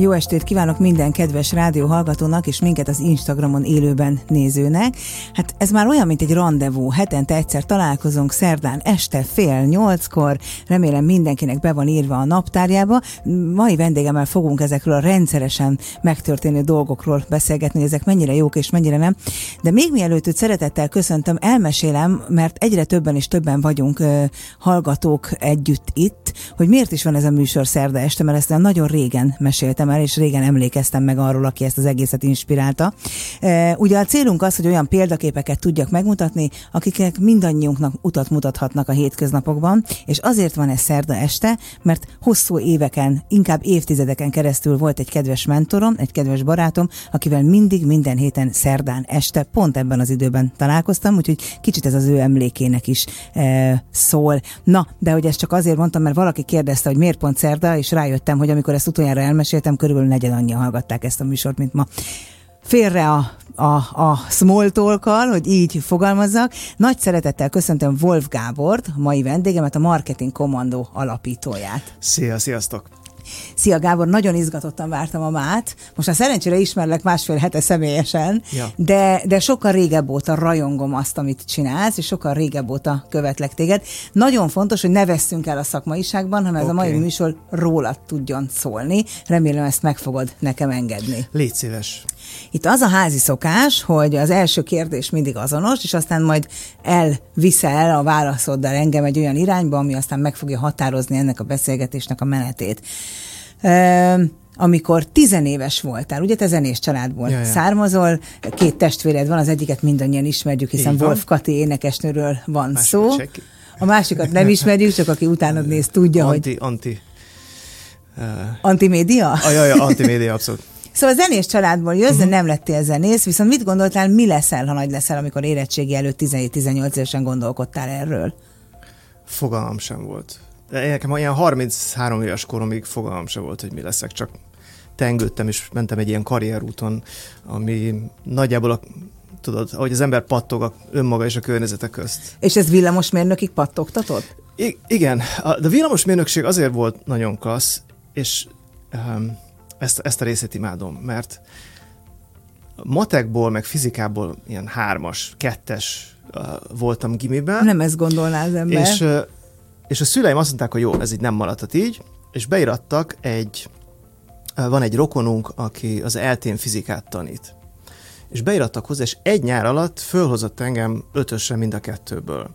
Jó estét kívánok minden kedves rádióhallgatónak és minket az Instagramon élőben nézőnek. Hát ez már olyan, mint egy rendezvú. Hetente egyszer találkozunk szerdán este fél nyolckor. Remélem mindenkinek be van írva a naptárjába. Mai vendégemmel fogunk ezekről a rendszeresen megtörténő dolgokról beszélgetni, ezek mennyire jók és mennyire nem. De még mielőtt őt szeretettel köszöntöm, elmesélem, mert egyre többen és többen vagyunk hallgatók együtt itt, hogy miért is van ez a műsor szerda este, mert ezt nagyon régen meséltem el, és régen emlékeztem meg arról, aki ezt az egészet inspirálta. E, ugye a célunk az, hogy olyan példaképeket tudjak megmutatni, akiknek mindannyiunknak utat mutathatnak a hétköznapokban, és azért van ez szerda este, mert hosszú éveken, inkább évtizedeken keresztül volt egy kedves mentorom, egy kedves barátom, akivel mindig minden héten szerdán este, pont ebben az időben találkoztam, úgyhogy kicsit ez az ő emlékének is e, szól. Na, de hogy ezt csak azért mondtam, mert valaki kérdezte, hogy miért pont szerda, és rájöttem, hogy amikor ezt utoljára elmeséltem, körülbelül negyed annyian hallgatták ezt a műsort, mint ma. Félre a a, a small talk hogy így fogalmazzak. Nagy szeretettel köszöntöm Wolf Gábort, mai vendégemet, a Marketing Kommandó alapítóját. Szia, sziasztok! Szia Gábor, nagyon izgatottan vártam a mát. Most a szerencsére ismerlek másfél hete személyesen, ja. de, de sokkal régebb óta rajongom azt, amit csinálsz, és sokkal régebb óta követlek téged. Nagyon fontos, hogy ne vesszünk el a szakmaiságban, hanem okay. ez a mai műsor rólad tudjon szólni. Remélem ezt meg fogod nekem engedni. Légy szíves. Itt az a házi szokás, hogy az első kérdés mindig azonos, és aztán majd elviszel a válaszoddal engem egy olyan irányba, ami aztán meg fogja határozni ennek a beszélgetésnek a menetét. amikor tizenéves voltál, ugye te zenés családból ja, ja. származol, két testvéred van, az egyiket mindannyian ismerjük, hiszen Wolf Kati énekesnőről van Más szó. A másikat nem ismerjük, csak aki utánad néz, tudja, anti, hogy... Anti, uh... Antimédia? Ja, ja, antimédia, abszolút. Szóval zenés családból jössz, uh-huh. de nem lettél zenész, viszont mit gondoltál, mi leszel, ha nagy leszel, amikor érettségi előtt 17-18 évesen gondolkodtál erről? Fogalmam sem volt. Nekem ilyen 33 éves koromig fogalmam sem volt, hogy mi leszek, csak tengődtem és mentem egy ilyen karrierúton, ami nagyjából a tudod, ahogy az ember pattog a önmaga és a környezete közt. És ez villamosmérnökig pattogtatott? I- igen, de a villamosmérnökség azért volt nagyon klassz, és um, ezt, ezt a részét imádom, mert matekból, meg fizikából ilyen hármas, kettes uh, voltam gimiben. Nem ezt gondolná az ember. És, uh, és a szüleim azt mondták, hogy jó, ez így nem maradhat így, és beirattak egy, uh, van egy rokonunk, aki az eltén fizikát tanít. És beirattak hozzá, és egy nyár alatt fölhozott engem ötösre mind a kettőből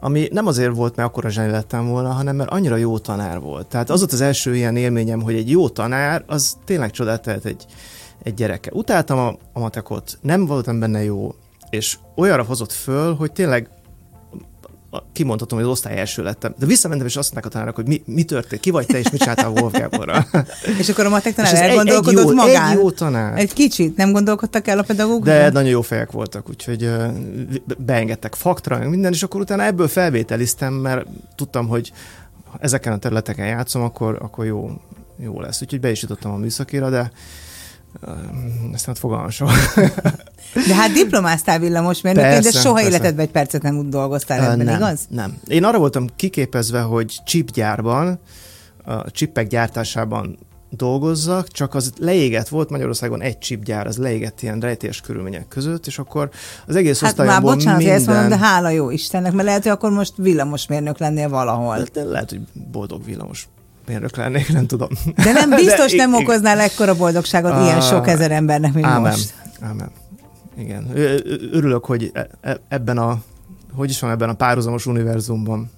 ami nem azért volt, mert akkor zseni lettem volna, hanem mert annyira jó tanár volt. Tehát az volt az első ilyen élményem, hogy egy jó tanár, az tényleg csodát tehet egy, egy gyereke. Utáltam a, a matekot, nem voltam benne jó, és olyanra hozott föl, hogy tényleg kimondhatom, hogy az osztály első lettem. De visszamentem, és azt mondták a tanárok, hogy mi, mi történt, ki vagy te, és mit csináltál Wolf Gáborra. és akkor a matek tanár elgondolkodott egy, egy jó, magán? Egy jó tanár. Egy kicsit, nem gondolkodtak el a pedagógusok? De nagyon jó fejek voltak, úgyhogy beengedtek faktra, minden, és akkor utána ebből felvételiztem, mert tudtam, hogy ezeken a területeken játszom, akkor, akkor jó, jó lesz. Úgyhogy be is jutottam a műszakira, de ezt nem fogalmam soha. De hát diplomáztál villamosmérnökként, de soha persze. életedben egy percet nem úgy dolgoztál ebben, nem, igaz? Nem. Én arra voltam kiképezve, hogy chipgyárban, a chipek gyártásában dolgozzak, csak az leégett volt Magyarországon egy chipgyár, az leégett ilyen rejtélyes körülmények között, és akkor az egész hát már bocsánat, minden... ezt mondom, de hála jó Istennek, mert lehet, hogy akkor most villamosmérnök lennél valahol. De, de lehet, hogy boldog villamos mérnök lennék, nem tudom. De nem biztos De, nem igen. okoznál ekkora boldogságot a, ilyen sok ezer embernek, mint ámen, most. Ámen. Igen. Örülök, hogy e, e, ebben a, hogy is van, ebben a párhuzamos univerzumban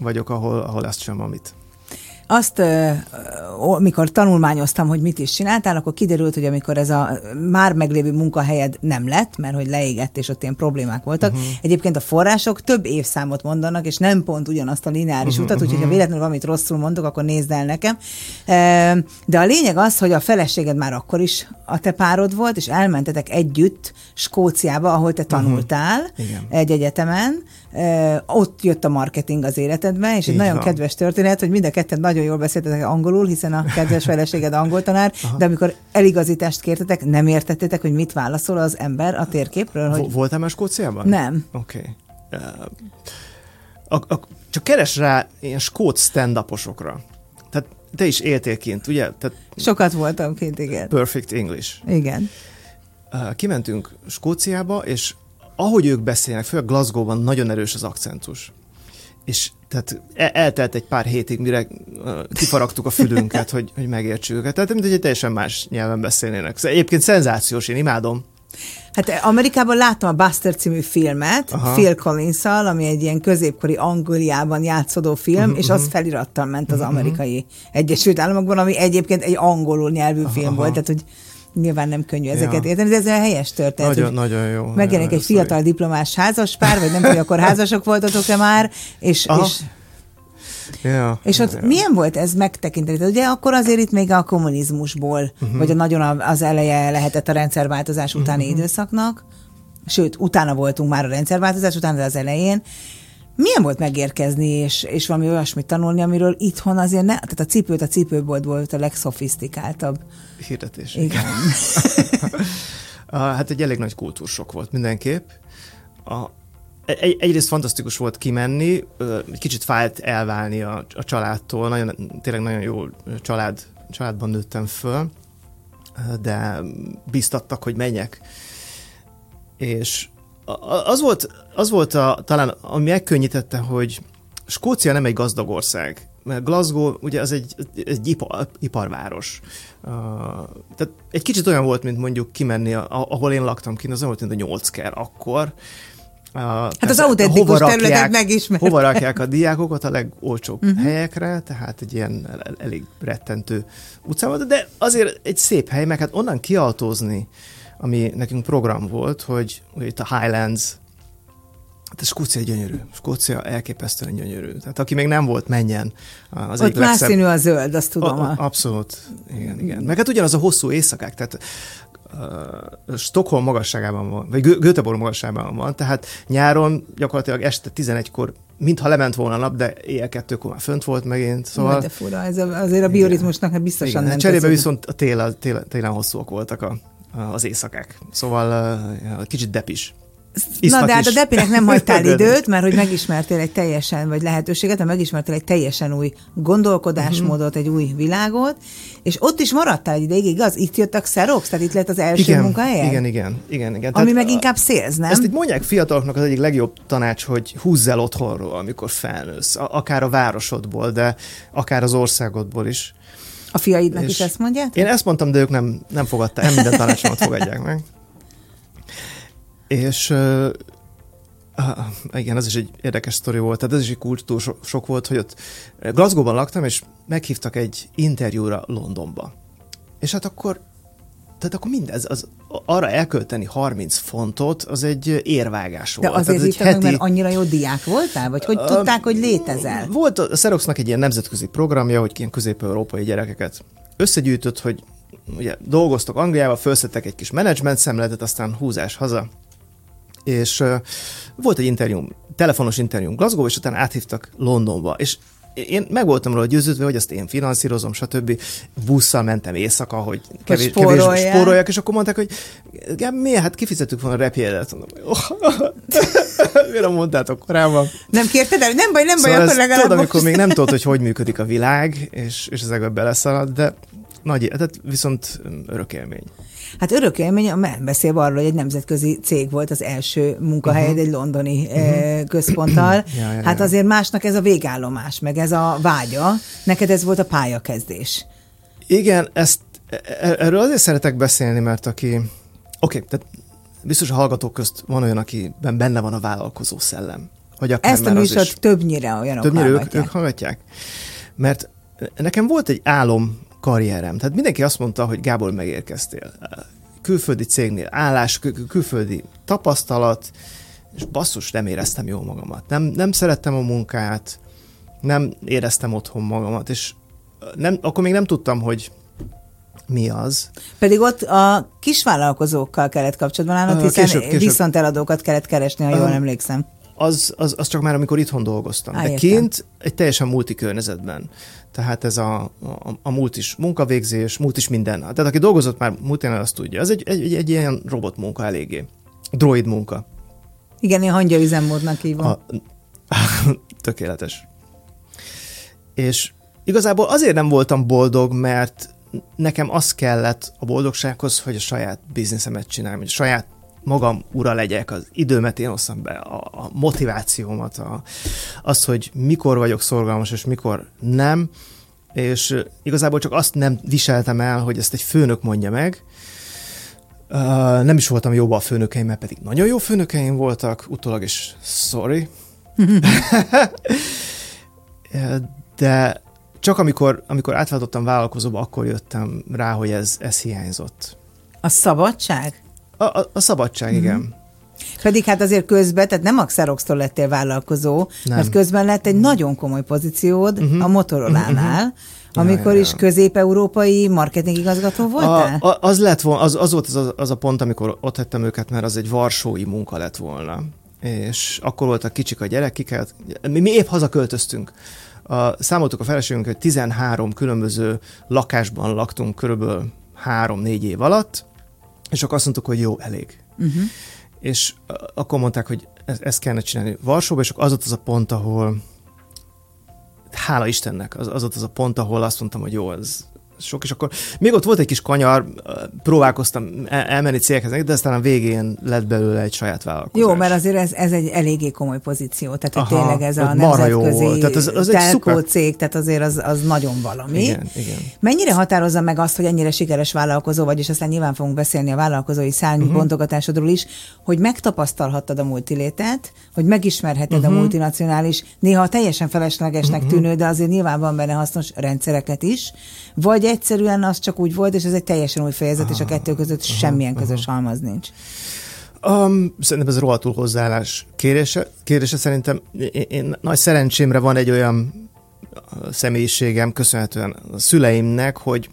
vagyok, ahol, ahol ezt sem, amit azt, mikor tanulmányoztam, hogy mit is csináltál, akkor kiderült, hogy amikor ez a már meglévő munkahelyed nem lett, mert hogy leégett, és ott ilyen problémák voltak. Uh-huh. Egyébként a források több évszámot mondanak, és nem pont ugyanazt a lineáris uh-huh, utat, úgyhogy ha mhm. véletlenül valamit rosszul mondok, akkor nézd el nekem. De a lényeg az, hogy a feleséged már akkor is a te párod volt, és elmentetek együtt Skóciába, ahol te tanultál uh-huh. egy egyetemen, ott jött a marketing az életedbe, és Így egy nagyon van. kedves történet, hogy mind a ketten nagyon jól beszéltetek angolul, hiszen a kedves feleséged angol tanár, de amikor eligazítást kértetek, nem értettétek, hogy mit válaszol az ember a térképről? Hogy... Voltál már Skóciában? Nem. Oké. Okay. a, a, csak keres rá ilyen skót stand Tehát te is éltél kint, ugye? Tehát Sokat voltam kint, igen. Perfect English. Igen. Kimentünk Skóciába, és ahogy ők beszélnek, főleg Glasgow-ban nagyon erős az akcentus. És tehát e, eltelt egy pár hétig, mire kifaragtuk a fülünket, hogy, hogy megértsük őket. Tehát mint egy teljesen más nyelven beszélnének. Szóval egyébként szenzációs, én imádom. Hát Amerikában láttam a Buster című filmet, Aha. Phil collins ami egy ilyen középkori Angliában játszódó film, uh-huh, és az mhm. felirattal ment az amerikai uh-huh. Egyesült Államokban, ami egyébként egy angolul nyelvű Aha. film volt, tehát hogy nyilván nem könnyű ezeket ja. érteni, de ez egy helyes történet. Nagyon, nagyon jó. Megjelenik egy fiatal diplomás házaspár, vagy nem tudom, akkor házasok voltatok-e már, és, és Ja, és ott ja. milyen volt ez megtekinteni? Ugye akkor azért itt még a kommunizmusból, uh-huh. vagy a nagyon az eleje lehetett a rendszerváltozás utáni uh-huh. időszaknak, sőt, utána voltunk már a rendszerváltozás után, de az elején. Milyen volt megérkezni, és, és valami olyasmit tanulni, amiről itthon azért ne, tehát a cipőt a cipőbolt volt a legszofisztikáltabb. Hirdetés. Igen. hát egy elég nagy kultúrsok volt mindenképp. A, egy, egyrészt fantasztikus volt kimenni, egy kicsit fájt elválni a, a családtól, nagyon, tényleg nagyon jó család, családban nőttem föl, de biztattak, hogy menjek. És az volt, az volt a, talán, ami megkönnyítette, hogy Skócia nem egy gazdag ország, mert Glasgow ugye az egy, egy ipar, iparváros. Uh, tehát egy kicsit olyan volt, mint mondjuk kimenni, ahol én laktam kint, az olyan volt, mint a nyolcker akkor, a, hát az autentikus területet megismert. Hova rakják a diákokat a legolcsóbb uh-huh. helyekre, tehát egy ilyen elég rettentő utcában, de azért egy szép hely, meg hát onnan kiautózni, ami nekünk program volt, hogy, hogy itt a Highlands, Hát Skócia gyönyörű. Skócia elképesztően gyönyörű. Tehát aki még nem volt, menjen. Az Ott más színű a zöld, azt tudom. A, a, abszolút. Igen, igen. Meg hát ugyanaz a hosszú éjszakák. Tehát uh, Stockholm magasságában van, vagy Göteborg magasságában van, tehát nyáron gyakorlatilag este 11-kor mintha lement volna a nap, de éjjel kettőkor már fönt volt megint. Szóval... De fura, ez a, azért a bioritmusnak hát biztosan igen, nem Cserébe viszont a tél, tél, télen hosszúak voltak a, az éjszakák. Szóval kicsit depis. Na de hát a Depinek nem hagytál időt, mert hogy megismertél egy teljesen, vagy lehetőséget, mert megismertél egy teljesen új gondolkodásmódot, egy új világot, és ott is maradtál egy ideig, igaz? Itt jöttek Xerox, tehát itt lett az első igen, munkahelye? Igen, igen, igen. igen. Ami tehát meg inkább szélsz, nem? Ezt így mondják fiataloknak az egyik legjobb tanács, hogy húzz el otthonról, amikor felnősz. Akár a városodból, de akár az országodból is. A fiaidnak és is ezt mondják? Én ezt mondtam, de ők nem, nem fogadták, nem minden tanácsomat fogadják meg. És uh, igen, ez is egy érdekes sztori volt, tehát ez is egy kultúr sok volt, hogy ott Glasgow-ban laktam, és meghívtak egy interjúra Londonba. És hát akkor tehát akkor mindez, az, arra elkölteni 30 fontot, az egy érvágás volt. De azért hívtak heti... mert annyira jó diák voltál? Vagy hogy uh, tudták, hogy létezel? Volt a Xeroxnak egy ilyen nemzetközi programja, hogy ilyen közép-európai gyerekeket összegyűjtött, hogy ugye dolgoztok Angliába, felszettek egy kis menedzsment szemletet, aztán húzás haza és uh, volt egy interjú, telefonos interjú Glasgow, és utána áthívtak Londonba, és én meg voltam róla győződve, hogy azt én finanszírozom, stb. Busszal mentem éjszaka, hogy kevés, kevés spóroljak, és akkor mondták, hogy miért, hát kifizettük volna a repjegyet. Mire mondtátok korábban? Nem kérted el? Nem baj, nem szóval baj, akkor legalább Tudod, amikor még nem tudod, hogy hogy működik a világ, és, és ezekbe beleszalad, de nagy, tehát viszont örök élmény. Hát örök élmény, beszélve arról, hogy egy nemzetközi cég volt az első munkahelyed uh-huh. egy londoni uh-huh. központtal. ja, ja, hát ja. azért másnak ez a végállomás, meg ez a vágya. Neked ez volt a pályakezdés. Igen, ezt, e, e, erről azért szeretek beszélni, mert aki... Oké, okay, tehát biztos a hallgatók közt van olyan, akiben benne van a vállalkozó szellem. Vagy akár Ezt a műsort többnyire olyanok Többnyire hallgatják. ők, ők hallgatják. Mert nekem volt egy álom karrierem. Tehát mindenki azt mondta, hogy Gábor, megérkeztél. Külföldi cégnél állás, kül- külföldi tapasztalat, és basszus, nem éreztem jól magamat. Nem, nem szerettem a munkát, nem éreztem otthon magamat, és nem, akkor még nem tudtam, hogy mi az. Pedig ott a kisvállalkozókkal kellett kapcsolatban állnod, hiszen később, később. viszont eladókat kellett keresni, ha jól emlékszem. Az, az, az csak már, amikor itthon dolgoztam. Á, De értem. kint egy teljesen multi környezetben tehát ez a, a, a múlt is munkavégzés, múlt is minden. Tehát aki dolgozott már múltján, azt tudja. Ez egy, egy, egy, egy ilyen robot munka eléggé. Droid munka. Igen, én hangya üzemmódnak hívom. A, tökéletes. És igazából azért nem voltam boldog, mert nekem az kellett a boldogsághoz, hogy a saját bizniszemet csináljam, hogy a saját magam ura legyek, az időmet én osszam be, a, a motivációmat, a, az, hogy mikor vagyok szorgalmas, és mikor nem, és igazából csak azt nem viseltem el, hogy ezt egy főnök mondja meg, Uh, nem is voltam jóba a főnökeim, mert pedig nagyon jó főnökeim voltak, utólag is sorry. De csak amikor, amikor átváltottam vállalkozóba, akkor jöttem rá, hogy ez, ez hiányzott. A szabadság? A, a, a szabadság, mm-hmm. igen. Pedig hát azért közben, tehát nem a Xerox-tól lettél vállalkozó, nem. mert közben lett egy nagyon komoly pozíciód uh-huh. a Motorola-nál, uh-huh. amikor ja, ja, is közép-európai marketingigazgató voltál? A, a, az lett volna, az, az volt az, az a pont, amikor ott hagytam őket, mert az egy varsói munka lett volna. És akkor voltak kicsik a gyerekiket. Mi, mi épp hazaköltöztünk. A, számoltuk a feleségünk, hogy 13 különböző lakásban laktunk körülbelül 3-4 év alatt, és akkor azt mondtuk, hogy jó, elég. Uh-huh. És akkor mondták, hogy ezt kellene csinálni Varsóba, és akkor az ott az a pont, ahol hála Istennek, az, az ott az a pont, ahol azt mondtam, hogy jó, ez, sok, és akkor még ott volt egy kis kanyar, próbálkoztam elmenni cégekhez, de aztán a végén lett belőle egy saját vállalkozás. Jó, mert azért ez, ez egy eléggé komoly pozíció, tehát hogy Aha, tényleg ez a nemzetközi jó tehát az, az telkó cég, tehát azért az, az nagyon valami. Igen, igen. Mennyire határozza meg azt, hogy ennyire sikeres vállalkozó vagy, és aztán nyilván fogunk beszélni a vállalkozói szárnybontogatásodról mhm. uh-huh. is, hogy megtapasztalhattad a multilétet, hogy megismerheted uh-huh. a mhm. multinacionális, néha teljesen feleslegesnek uh-huh. tűnő, de azért nyilván van benne hasznos rendszereket is, vagy egyszerűen az csak úgy volt, és ez egy teljesen új fejezet, aha, és a kettő között aha, semmilyen aha. közös halmaz nincs. Um, szerintem ez rohadtul hozzáállás kérése. kérése szerintem én, én, nagy szerencsémre van egy olyan személyiségem, köszönhetően a szüleimnek, hogy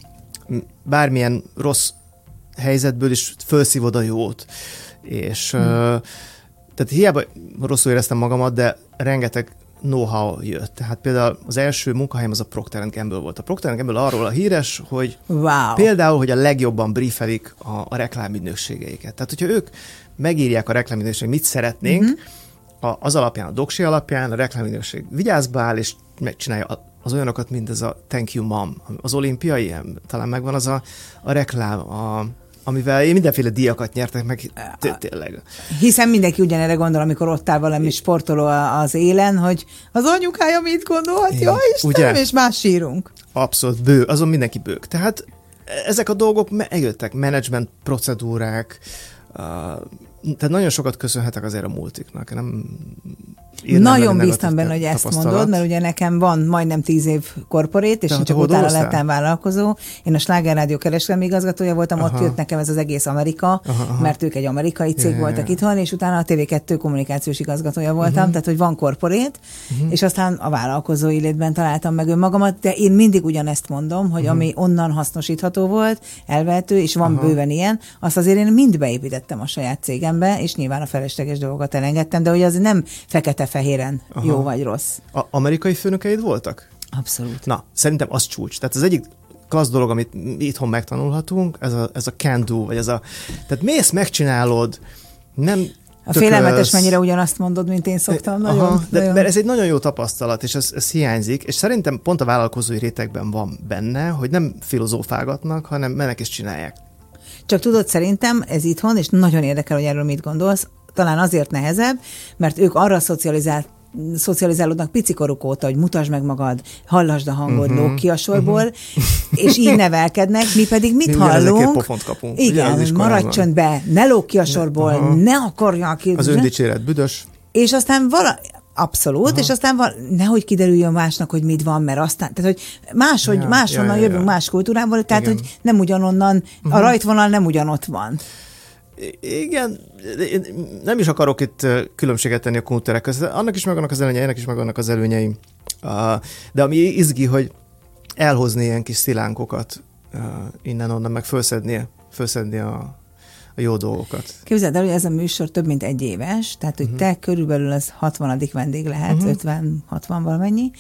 bármilyen rossz helyzetből is felszívod a jót. És hmm. uh, tehát hiába rosszul éreztem magamat, de rengeteg know-how jött. Tehát például az első munkahelyem az a Procter Gamble volt. A Procter Gamble arról a híres, hogy wow. például, hogy a legjobban briefelik a, a reklámügynökségeiket. Tehát, hogyha ők megírják a reklámügynökség, mit szeretnénk, uh-huh. a, az alapján, a doksi alapján a reklámügynökség vigyázba áll, és megcsinálja az olyanokat, mint ez a Thank You Mom, az olimpiai, talán megvan az a, a reklám, a amivel én mindenféle díjakat nyertek meg, tényleg. Hiszen mindenki ugyanerre gondol, amikor ott áll valami sportoló az élen, hogy az anyukája mit gondolhat, jó Istenem, és más sírunk. Abszolút, bő, azon mindenki bők. Tehát ezek a dolgok megjöttek, menedzsment procedúrák, tehát nagyon sokat köszönhetek azért a multiknak. Nem nagyon bíztam benne, hogy ezt mondod, mert ugye nekem van majdnem tíz év korporét, és én csak utána lettem vállalkozó. Én a Sláger Rádió kereskedelmi igazgatója voltam, aha. ott jött nekem ez az egész Amerika, aha, aha. mert ők egy amerikai cég yeah. voltak itthon, és utána a TV2 kommunikációs igazgatója voltam, uh-huh. tehát hogy van korporét, uh-huh. és aztán a vállalkozói létben találtam meg önmagamat, de én mindig ugyanezt mondom, hogy uh-huh. ami onnan hasznosítható volt, elvehető, és van aha. bőven ilyen, azt azért én mind beépítettem a saját cégembe, és nyilván a felesleges dolgokat elengedtem, de hogy az nem fekete fekete-fehéren Aha. jó vagy rossz. A amerikai főnökeid voltak? Abszolút. Na, szerintem az csúcs. Tehát az egyik klassz dolog, amit itthon megtanulhatunk, ez a, ez a can do, vagy ez a... Tehát mész, megcsinálod, nem a félelmetes mennyire ugyanazt mondod, mint én szoktam. Nagyon, Aha, de, nagyon. Mert ez egy nagyon jó tapasztalat, és ez, ez hiányzik, és szerintem pont a vállalkozói rétegben van benne, hogy nem filozófálgatnak, hanem mennek és csinálják. Csak tudod, szerintem ez itthon, és nagyon érdekel, hogy erről mit gondolsz, talán azért nehezebb, mert ők arra szocializált szocializálódnak picikoruk óta, hogy mutasd meg magad, hallasd a hangod, uh-huh, lók ki a sorból, uh-huh. és így nevelkednek, mi pedig mit mi hallunk? pofont kapunk. Igen, maradj csöndbe, ne lók ki a sorból, uh-huh. ne akarja ki. Az öndicséret büdös. És aztán vala, Abszolút, Aha. és aztán van, nehogy kiderüljön másnak, hogy mit van, mert aztán, tehát hogy máshogy, ja, máshonnan ja, ja, jövünk, ja. más kultúrából, tehát Igen. hogy nem ugyanonnan, uh-huh. a rajtvonal nem ugyanott van. Igen, én nem is akarok itt különbséget tenni a kultúrák között. Annak is megvannak az előnyei, ennek is megvannak az előnyei. De ami izgi, hogy elhozni ilyen kis szilánkokat innen-onnan, meg felszedni, felszedni a, a jó dolgokat. Képzeld el, hogy ez a műsor több mint egy éves, tehát hogy uh-huh. te körülbelül az 60. vendég lehet, uh-huh. 50-60 valamennyi,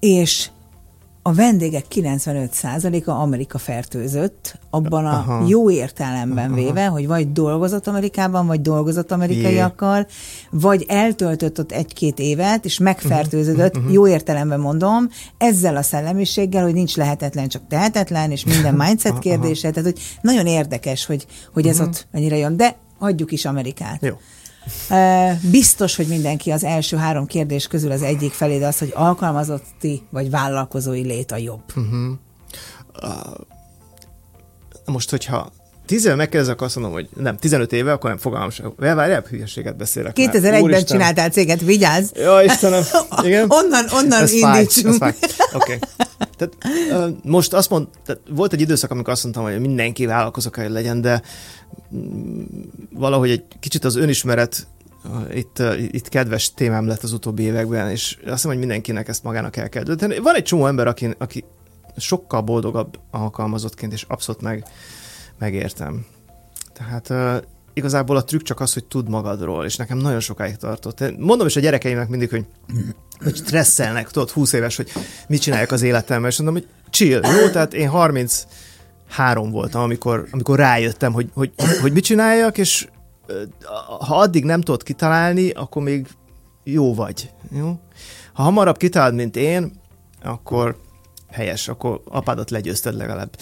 és a vendégek 95%-a Amerika fertőzött, abban a Aha. jó értelemben Aha. véve, hogy vagy dolgozott Amerikában, vagy dolgozott amerikaiakkal, vagy eltöltött ott egy-két évet, és megfertőződött, Mhm, jó értelemben mondom, ezzel a szellemiséggel, hogy nincs lehetetlen, csak tehetetlen, és minden mindset kérdése, tehát hogy nagyon érdekes, hogy, hogy ez Mhm. ott mennyire jön, de hagyjuk is Amerikát. Jó. Biztos, hogy mindenki az első három kérdés közül az egyik felé, de az, hogy alkalmazotti vagy vállalkozói lét a jobb. Most, hogyha 10 éve megkérdezek, azt mondom, hogy nem, 15 éve, akkor nem fogalmam sem. Várjál, hülyeséget beszélek. már. 2001-ben Úristen. csináltál céget, vigyázz! Ja, Istenem, igen. Onnan, onnan Ez indítsunk. Oké. Okay. Tehát most azt mond, tehát volt egy időszak, amikor azt mondtam, hogy mindenki vállalkozó kell, hogy legyen, de mm, valahogy egy kicsit az önismeret itt, itt kedves témám lett az utóbbi években, és azt hiszem, hogy mindenkinek ezt magának el kell dönteni. Van egy csomó ember, aki, aki sokkal boldogabb alkalmazottként, és abszolút meg, megértem. Tehát igazából a trükk csak az, hogy tud magadról, és nekem nagyon sokáig tartott. Én Mondom is a gyerekeimnek mindig, hogy, hogy stresszelnek, tudod, 20 éves, hogy mit csináljak az életemmel, és mondom, hogy chill, jó, tehát én 33 voltam, amikor, amikor rájöttem, hogy, hogy, hogy mit csináljak, és ha addig nem tudod kitalálni, akkor még jó vagy. Jó? Ha hamarabb kitalálod, mint én, akkor helyes, akkor apádat legyőzted legalább.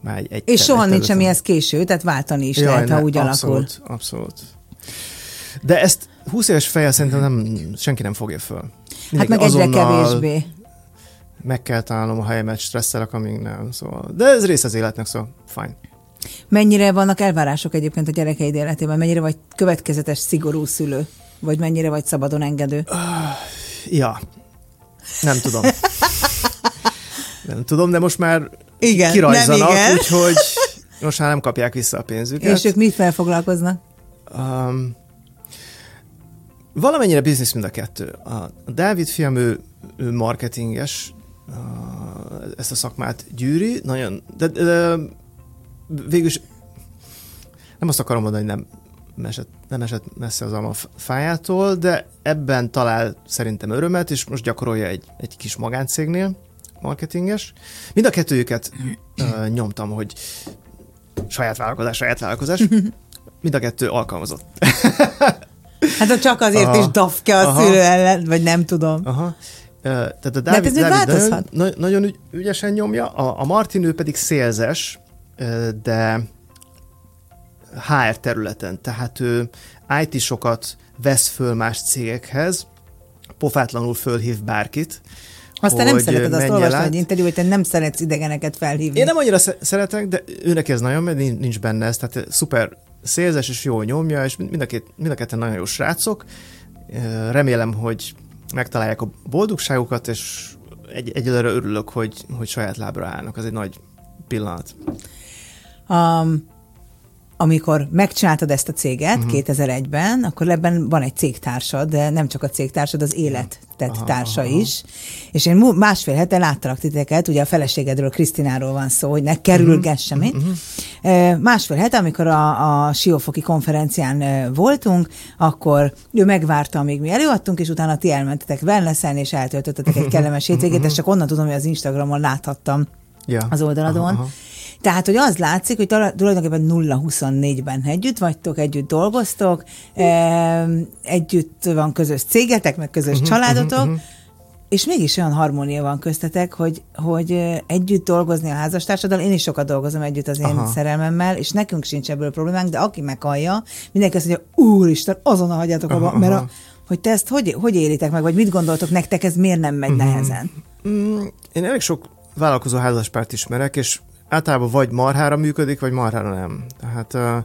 Már egy, egy És soha nincs semmihez késő, tehát váltani is lehet, ha ne, úgy alakul. abszolút, Abszolút. De ezt 20 éves fejjel szerintem nem, senki nem fogja föl. Hát Mindenki meg egyre kevésbé. Meg kell találnom a helyemet, stresszelek, amíg nem. Szóval. De ez rész az életnek, szóval fine. Mennyire vannak elvárások egyébként a gyerekeid életében? Mennyire vagy következetes, szigorú szülő? Vagy mennyire vagy szabadon engedő? Ja, nem tudom. nem tudom, de most már Igen, kirajzanak, nem igen. úgyhogy most már nem kapják vissza a pénzüket. És ők mit felfoglalkoznak? Um, valamennyire biznisz mind a kettő. A Dávid fiam, ő, ő marketinges, uh, ezt a szakmát gyűri, nagyon, de, de, de végülis nem azt akarom mondani, hogy nem esett, nem esett messze az alma fájától, de ebben talál szerintem örömet, és most gyakorolja egy, egy kis magáncégnél, marketinges. Mind a kettőjüket uh, nyomtam, hogy saját vállalkozás, saját vállalkozás. Mind a kettő alkalmazott. Hát ha csak azért Aha. is dafke a Aha. szülő ellen, vagy nem tudom. Aha. Tehát a hát Dávid, ez még Dávid nagyon, nagyon ügy, ügyesen nyomja, a, a Martin ő pedig szélzes, de HR területen, tehát ő IT-sokat vesz föl más cégekhez, pofátlanul fölhív bárkit. Aztán nem szereted, azt olvastam át. egy interjú, hogy te nem szeretsz idegeneket felhívni. Én nem annyira sze- szeretek, de őnek ez nagyon, mert nin- nincs benne ez, tehát szuper szélzes és jól nyomja, és mind a, két, mind a ketten nagyon jó srácok. Remélem, hogy megtalálják a boldogságukat, és egy, egyelőre örülök, hogy, hogy saját lábra állnak. Ez egy nagy pillanat. Um, amikor megcsináltad ezt a céget Mhm. uh-huh. 2001-ben, akkor ebben van egy cégtársad, de nem csak a cégtársad, az élet tett Aha, társa aha. is. És én másfél hete láttalak titeket, ugye a feleségedről, Krisztináról van szó, hogy ne kerülgess Mhm, semmit. Uh-huh. Másfél hete, amikor a, a Siófoki konferencián voltunk, akkor ő megvárta, amíg mi előadtunk, és utána ti elmentetek wellnesselni, és eltöltöttetek egy kellemes hétvégét, ezt csak onnan tudom, hogy az Instagramon láthattam Ja. az oldaladon. Aha, aha. Tehát, hogy az látszik, hogy tulajdonképpen 0-24-ben együtt vagytok, együtt dolgoztok, együtt van közös cégetek, meg közös Mhm, családotok, és mégis olyan harmónia van köztetek, hogy, hogy együtt dolgozni a házastársaddal, én is sokat dolgozom együtt az én Aha. szerelmemmel, és nekünk sincs ebből problémánk, de aki meghallja, mindenki azt mondja, úristen, azonnal hagyjátok abba, Aha, mert a, hogy te ezt hogy, hogy élitek meg, vagy mit gondoltok nektek, ez miért nem megy nehezen? Mm, én elég sok vállalkozó házaspárt ismerek, és általában vagy marhára működik, vagy marhára nem. Tehát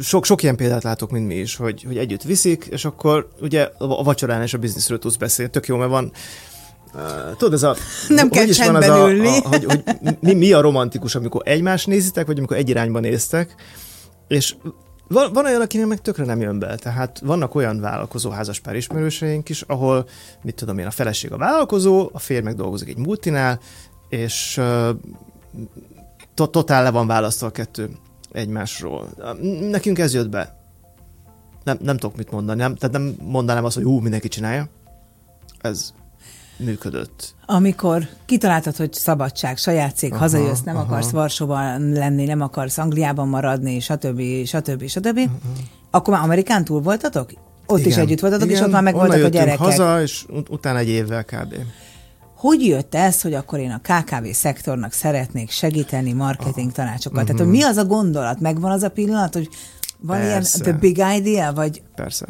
sok, sok ilyen példát látok, mint mi is, hogy, hogy együtt viszik, és akkor ugye a vacsorán és a bizniszről tudsz beszélni. Tök jó, mert van Uh, tudod, ez a... Nem kell csendben a, ülni. A, hogy, hogy mi, mi a romantikus, amikor egymást nézitek, vagy amikor egy irányba néztek, és van, van olyan, akinek meg tökre nem jön be. Tehát vannak olyan vállalkozó házaspár ismerőseink is, ahol, mit tudom én, a feleség a vállalkozó, a férj meg dolgozik egy multinál, és uh, to- totál le van választva a kettő egymásról. Nekünk ez jött be. Nem, nem tudok mit mondani. Nem, tehát nem mondanám azt, hogy ú, mindenki csinálja. Ez működött. Amikor kitaláltad, hogy szabadság, saját cég, aha, hazajössz, nem aha. akarsz Varsóban lenni, nem akarsz Angliában maradni, stb. stb. stb. Aha. Akkor már Amerikán túl voltatok? Ott Igen. is együtt voltatok, Igen, és ott már meg voltak a gyerekek. haza, és ut- utána egy évvel kb. Hogy jött ez, hogy akkor én a KKV szektornak szeretnék segíteni marketing ah. tanácsokat? Uh-huh. Tehát, hogy mi az a gondolat? Megvan az a pillanat, hogy van Persze. ilyen the big idea, vagy? Persze.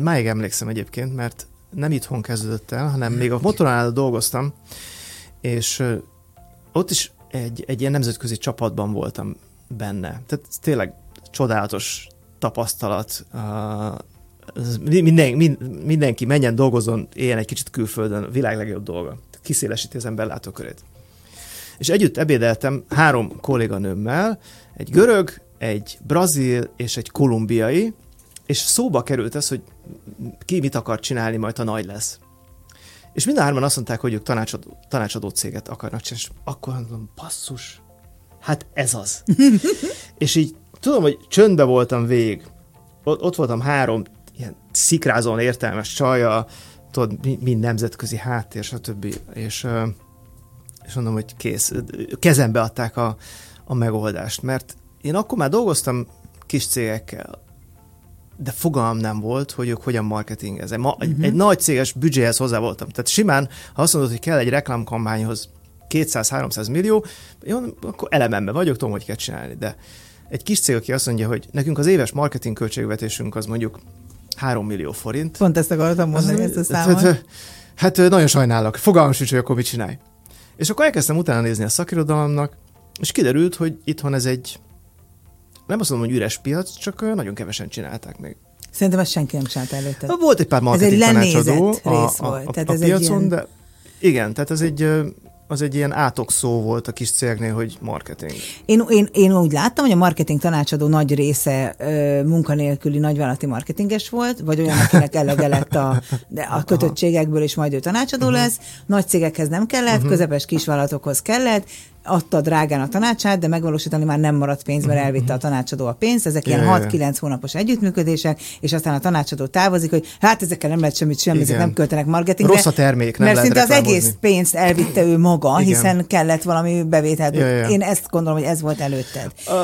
Máig emlékszem egyébként, mert nem itthon kezdődött el, hanem még a motoránál dolgoztam, és ott is egy, egy ilyen nemzetközi csapatban voltam benne. Tehát tényleg csodálatos tapasztalat. Minden, mindenki menjen, dolgozzon, éljen egy kicsit külföldön, a világ legjobb dolga. Kiszélesíti az ember látókörét. És együtt ebédeltem három kolléganőmmel, egy görög, egy brazil és egy kolumbiai, és szóba került ez, hogy ki mit akar csinálni, majd ha nagy lesz. És mind a hárman azt mondták, hogy ők tanácsadó, tanácsadó céget akarnak csinálni, és akkor mondom, passzus, hát ez az. és így tudom, hogy csöndbe voltam végig. Ott, ott voltam három ilyen szikrázón értelmes csaja, tudod, mind nemzetközi háttér, stb. És, és mondom, hogy kész. Kezembe adták a, a megoldást, mert én akkor már dolgoztam kis cégekkel, de fogalmam nem volt, hogy ők hogyan marketingeznek. Ma uh-huh. egy nagy céges büdzséhez hozzá voltam. Tehát simán, ha azt mondod, hogy kell egy reklámkampányhoz 200-300 millió, jó, akkor elememben vagyok, tudom, hogy kell csinálni, de egy kis cég, aki azt mondja, hogy nekünk az éves marketing költségvetésünk az mondjuk 3 millió forint. Pont ezt akartam mondani, ezt a számot. Hát, hát nagyon sajnálok, fogalmam sincs, hogy akkor mit csinálj. És akkor elkezdtem utána nézni a szakirodalomnak, és kiderült, hogy itthon ez egy nem azt mondom, hogy üres piac, csak nagyon kevesen csinálták még. Szerintem ezt senki nem csinálta előtte. Volt egy pár marketing ez egy tanácsadó rész a, a, volt. Tehát a, ez piacon, egy ilyen... de igen, tehát ez egy az egy ilyen átokszó volt a kis cégnél, hogy marketing. Én, én, én úgy láttam, hogy a marketing tanácsadó nagy része ö, munkanélküli nagyvállalati marketinges volt, vagy olyan, akinek elege lett a, de a kötöttségekből, és majd ő tanácsadó uh-huh. lesz. Nagy cégekhez nem kellett, uh-huh. közepes kisvállalatokhoz kellett, adta drágán a tanácsát, de megvalósítani már nem maradt pénz, mert elvitte a tanácsadó a pénzt. Ezek ilyen 6-9 hónapos együttműködések, és aztán a tanácsadó távozik, hogy hát ezekkel nem lehet semmit semmi, ezek nem költenek marketingre. Rossz a termék, nem Mert szinte az egész pénzt elvitte ő maga, Igen. hiszen kellett valami bevétel. Ja, ja. Én ezt gondolom, hogy ez volt előtted. Uh,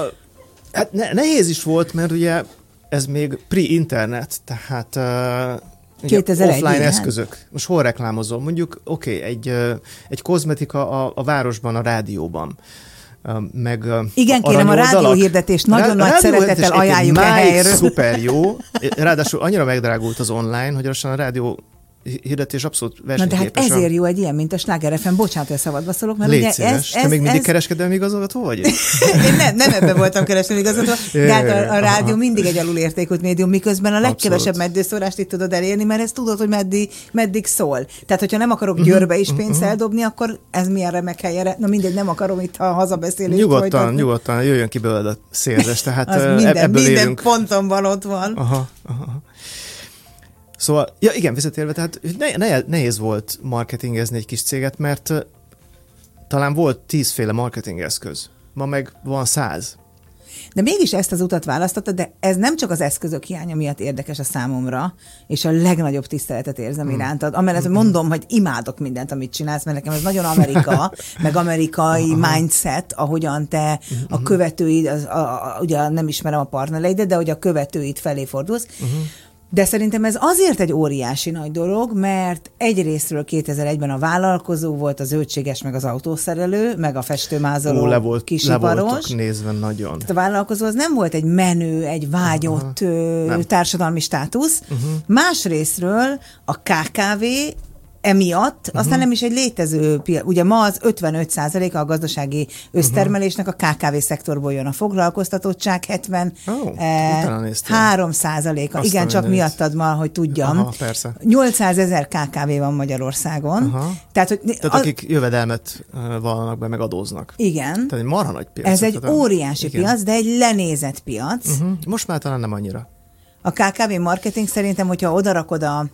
hát ne, nehéz is volt, mert ugye ez még pre-internet, tehát uh, 2001 offline igen. eszközök. Most hol reklámozom? Mondjuk, oké, okay, egy, egy kozmetika a, a városban, a rádióban meg Igen, kérem, a rádióhirdetést nagyon Rá, nagy szeretettel ajánljuk a helyről. Szuper jó, ráadásul annyira megdrágult az online, hogy a rádió hirdetés abszolút versenyképes. Na de hát ezért jó egy ilyen, mint a Sláger FM. Bocsánat, hogy szabadba szólok, mert Légy ugye szíves. ez, ez, Te még mindig ez... kereskedelmi igazgató vagy? Én nem, nem ebben voltam kereskedelmi igazgató, de hát a, a rádió mindig egy alulértékült médium, miközben a legkevesebb meddőszórást itt tudod elérni, mert ezt tudod, hogy meddig, meddig szól. Tehát, hogyha nem akarok mhm, Győrbe is mhm, pénzt uh-huh. eldobni, akkor ez milyen remek helyre. Na mindegy, nem akarom itt a hazabeszélést Nyugodtan, folytatni. nyugodtan, jöjjön ki belőled a szélzes. Tehát az minden, ebből minden élünk. ponton van ott van. Aha, aha. Szóval, ja igen, visszatérve, tehát ne, ne, nehéz volt marketingezni egy kis céget, mert talán volt tízféle marketing eszköz, ma meg van száz. De mégis ezt az utat választotta, de ez nem csak az eszközök hiánya miatt érdekes a számomra, és a legnagyobb tiszteletet érzem mm. irántad. Amellett, hogy mondom, hogy imádok mindent, amit csinálsz, mert nekem ez nagyon Amerika, meg amerikai mindset, ahogyan te a mhm. követőid, az, a, a, ugye nem ismerem a partnereidet, de hogy a követőid felé fordulsz. Uh-huh de szerintem ez azért egy óriási nagy dolog, mert egyrésztről 2001-ben a vállalkozó volt, az zöldséges, meg az autószerelő, meg a festőmázoló Ó, le volt, kisiparos. Le nézve nagyon. Tehát a vállalkozó az nem volt egy menő, egy vágyott uh-huh. társadalmi státusz. Uh-huh. Másrésztről a KKV emiatt, uh-huh. aztán nem is egy létező piac. Ugye ma az 55% a gazdasági össztermelésnek a KKV szektorból jön a foglalkoztatottság, 70 oh, eh, 3 százaléka. Igen, csak miattad ma, hogy tudjam. Aha, persze. 800 ezer KKV van Magyarországon. Aha. Tehát, hogy, Tehát a, akik jövedelmet vallanak be, meg adóznak. Igen. Tehát egy marha nagy piac. Ez egy óriási igen. piac, de egy lenézett piac. Uh-huh. Most már talán nem annyira. A KKV marketing szerintem, hogyha odarakod a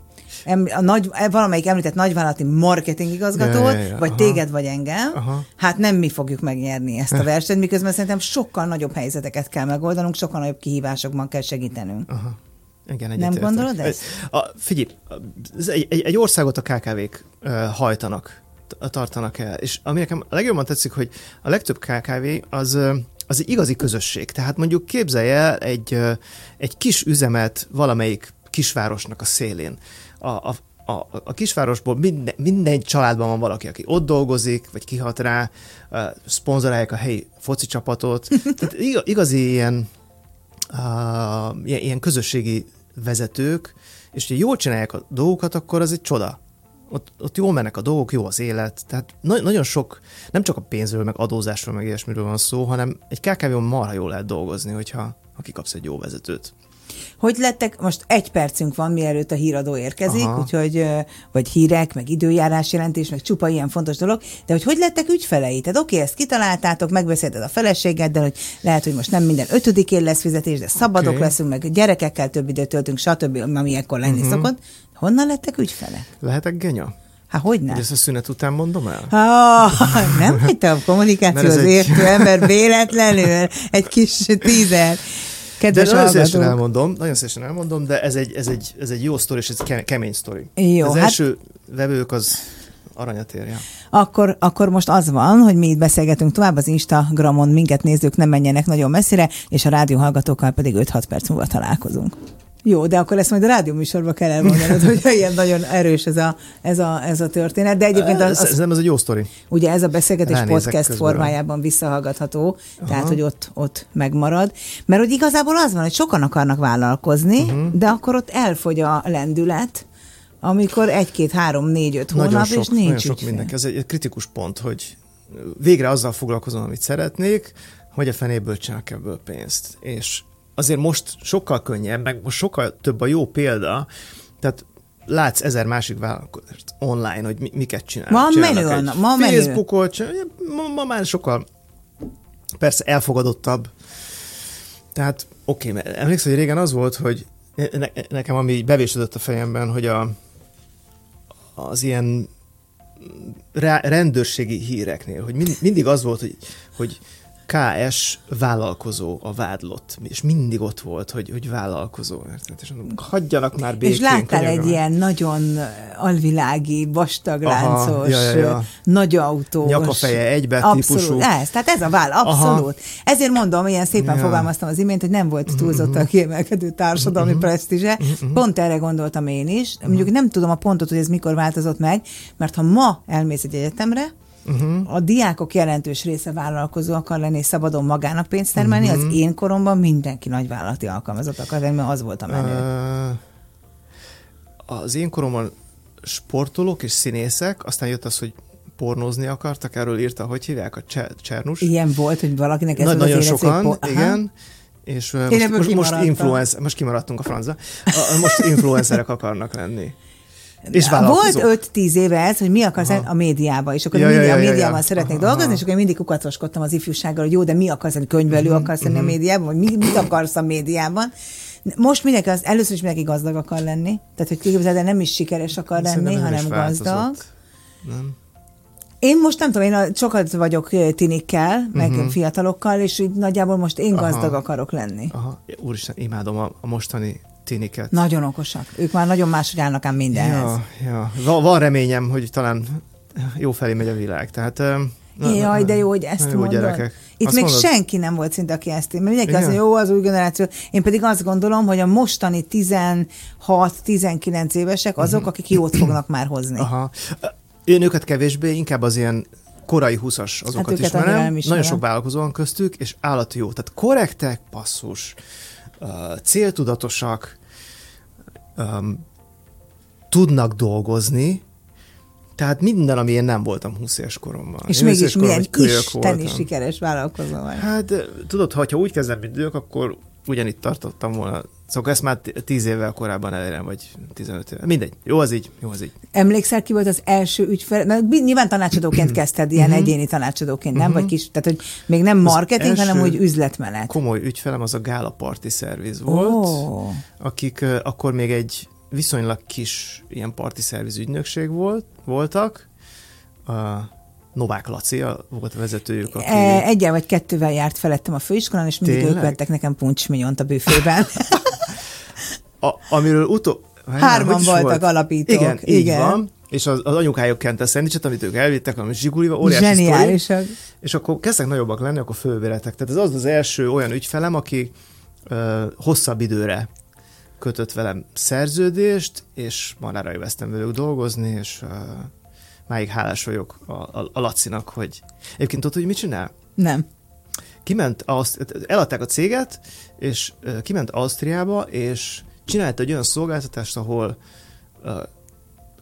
a nagy, valamelyik említett nagyvállalati marketing igazgatót, ja, ja, ja, vagy aha. téged, vagy engem, aha. hát nem mi fogjuk megnyerni ezt a versenyt, miközben szerintem sokkal nagyobb helyzeteket kell megoldanunk, sokkal nagyobb kihívásokban kell segítenünk. Aha. Igen, Nem egyetértek. gondolod ezt? A, figyelj, egy, egy, egy országot a KKV-k hajtanak, tartanak el, és ami nekem a legjobban tetszik, hogy a legtöbb KKV az, az egy igazi közösség. Tehát mondjuk képzelj el egy, egy kis üzemet valamelyik kisvárosnak a szélén. A, a, a, a kisvárosból minden, minden családban van valaki, aki ott dolgozik, vagy kihat rá, uh, szponzorálják a helyi foci csapatot. Tehát iga- igazi ilyen, uh, ilyen, ilyen közösségi vezetők, és ha jól csinálják a dolgokat, akkor az egy csoda. Ott, ott jól mennek a dolgok, jó az élet, tehát na- nagyon sok, nem csak a pénzről, meg adózásról, meg ilyesmiről van szó, hanem egy KKV-on marha jól lehet dolgozni, hogyha ha kikapsz egy jó vezetőt. Hogy lettek, most egy percünk van, mielőtt a híradó érkezik, Aha. úgyhogy, vagy hírek, meg időjárás jelentés, meg csupa ilyen fontos dolog, de hogy hogy lettek ügyfelei? Tehát oké, ezt kitaláltátok, megbeszélted a feleségeddel, hogy lehet, hogy most nem minden ötödikén lesz fizetés, de szabadok Oké. leszünk, meg gyerekekkel több időt töltünk, stb., ami ekkor lenni uh-huh. szokott. Honnan lettek ügyfelek? Lehetek genya? Hát hogy nem? Ezt a szünet után mondom el? Ah, nem hagyta a kommunikáció Mert ez az egy- értő ember véletlenül egy kis tízer. De Kedves nagyon szívesen elmondom, nagyon szívesen elmondom, de ez egy, ez egy, ez egy jó sztori, és ez ke- kemény sztori. Jó, az hát- első vevők az aranyat érje. Akkor, akkor most az van, hogy mi itt beszélgetünk tovább, az Instagramon minket nézők nem menjenek nagyon messzire, és a rádió hallgatókkal pedig 5-6 perc múlva találkozunk. Jó, de akkor ezt majd a rádió műsorba kell elmondanod, hogy ilyen nagyon erős ez a, ez a, ez a történet. De egyébként az, az, nem ez egy jó sztori. ugye ez a beszélgetés Ránézek podcast közben. formájában visszahallgatható, Aha. tehát hogy ott, ott megmarad. Mert hogy igazából az van, hogy sokan akarnak vállalkozni, uh-huh. de akkor ott elfogy a lendület, amikor egy, két, három, négy, öt hónap, Nagyon sok, és nincs nagyon sok ügyfél. mindenki. Ez egy, egy kritikus pont, hogy végre azzal foglalkozom, amit szeretnék, hogy a fenéből csinálok ebből pénzt. És azért most sokkal könnyebb, meg most sokkal több a jó példa, tehát látsz ezer másik vállalkozást online, hogy mi, miket csinálnak. Ma menő annak, ma menő. Facebookot, csinál- ma, ma már sokkal persze elfogadottabb. Tehát oké, okay, mert emlékszel, hogy régen az volt, hogy ne, nekem ami bevésődött a fejemben, hogy a, az ilyen rá, rendőrségi híreknél, hogy mind, mindig az volt, hogy, hogy KS vállalkozó a vádlott, és mindig ott volt, hogy, hogy vállalkozó. És mondom, hagyjanak már békén. És láttál egy ilyen nagyon alvilági, vastagláncos, Aha, ja, ja, ja. nagy autós. Nyakafeje egybe abszolút, típusú. Ez, tehát ez a váll, abszolút. Aha. Ezért mondom, ilyen szépen Ja. Fogalmaztam az imént, hogy nem volt túlzottan kiemelkedő társadalmi presztízse. Pont erre gondoltam én is. Mondjuk nem tudom a pontot, hogy ez mikor változott meg, mert ha ma elmész egy egyetemre, Uh-huh. a diákok jelentős része vállalkozó akar lenni, és szabadon magának pénzt termelni. Mhm. Az én koromban mindenki nagyvállalati alkalmazott akar lenni, mert az volt a menő. Ö, Az én koromban sportolók és színészek, aztán jött az, hogy pornózni akartak, erről írta, hogy hívják, a Cser- Csernus. Ilyen volt, hogy valakinek ez Na, volt az nagyon életszép sokan, po- Aha. igen. És Én most, most, most, influencer, most kimaradtunk a francba. Most influencerek akarnak lenni. És Volt vállalkozók. 5-10 éve ez, hogy mi akarsz Aha. a médiába, és akkor Ja, ja, ja, mindig, ja, a ja, médiában ja. szeretnék Aha, dolgozni, aha. és akkor én mindig kukacoskodtam az ifjúsággal, hogy jó, de mi akarsz lenni, könyvelő akarsz lenni a médiában, vagy mi, mit akarsz a médiában. Most mindenki az, először is mindenki gazdag akar lenni, tehát hogy képzeld, el, nem is sikeres akar Szerintem lenni, hanem gazdag. Nem. Én most nem tudom, én sokat vagyok tinikkel, meg Mhm. fiatalokkal, és így nagyjából most én Aha. gazdag akarok lenni. Aha, úristen, imádom a, a mostani tiniket. Nagyon okosak. Ők már nagyon máshogy állnak ám mindenhez. Ja, ja. Van, van reményem, hogy talán jó felé megy a világ. Tehát, na- na- Jaj, de jó, hogy ezt jó mondod. gyerekek. Itt Azt még mondod? senki nem volt szinte, aki ezt mert mindenki azt Igen? mondja, jó, az új generáció. Én pedig azt gondolom, hogy a mostani 16-19 évesek azok, akik jót fognak már hozni. Mhm. Aha. Én őket kevésbé, inkább az ilyen korai 20-as azokat Hát ismerem. ismerem. Nagyon sok vállalkozó van köztük, és állati jó. Tehát korrektek, passzus, céltudatosak, tudnak dolgozni, tehát minden, ami én nem voltam 20 éves koromban. És Én 20 mégis koromban milyen isteni voltam. sikeres vállalkozó vagy. Hát tudod, ha úgy kezdem, mint ők, akkor ugyanitt tartottam volna. Szóval ezt már 10 évvel korábban elérem, vagy 15 évvel. Mindegy. Jó az így, jó az így. Emlékszel, ki volt az első ügyfel? Mert nyilván tanácsadóként kezdted, ilyen Mhm. egyéni tanácsadóként, nem? Vagy kis, tehát, hogy még nem marketing, hanem úgy üzletmenet. Komoly ügyfelem az a Gála Party Service volt, akik akkor még egy viszonylag kis ilyen party service ügynökség volt, voltak. A Novák Laci a, volt a vezetőjük, aki... E, Egyel vagy kettővel járt felettem a főiskolán, és mindig ők Tényleg? vettek nekem puncsminyont a büfében. a, amiről utó... Hárman voltak volt? alapítók, Igen, igen. így van. És az, az anyukájuk kente szendvicset, amit ők elvittek, ami zsigulival, óriási sztori. Zseniálisak. És akkor kezdtek nagyobbak lenni, akkor fölvéletek. Tehát ez az az első olyan ügyfelem, aki ö, hosszabb időre kötött velem szerződést, és marára elvesztem velük dolgozni, és ö, máig hálás vagyok a, a, a Lacinak, hogy egyébként tudod, hogy mit csinál? Nem. Kiment, Auszt- eladták a céget, és kiment Ausztriába, és csinált egy olyan szolgáltatást, ahol ö,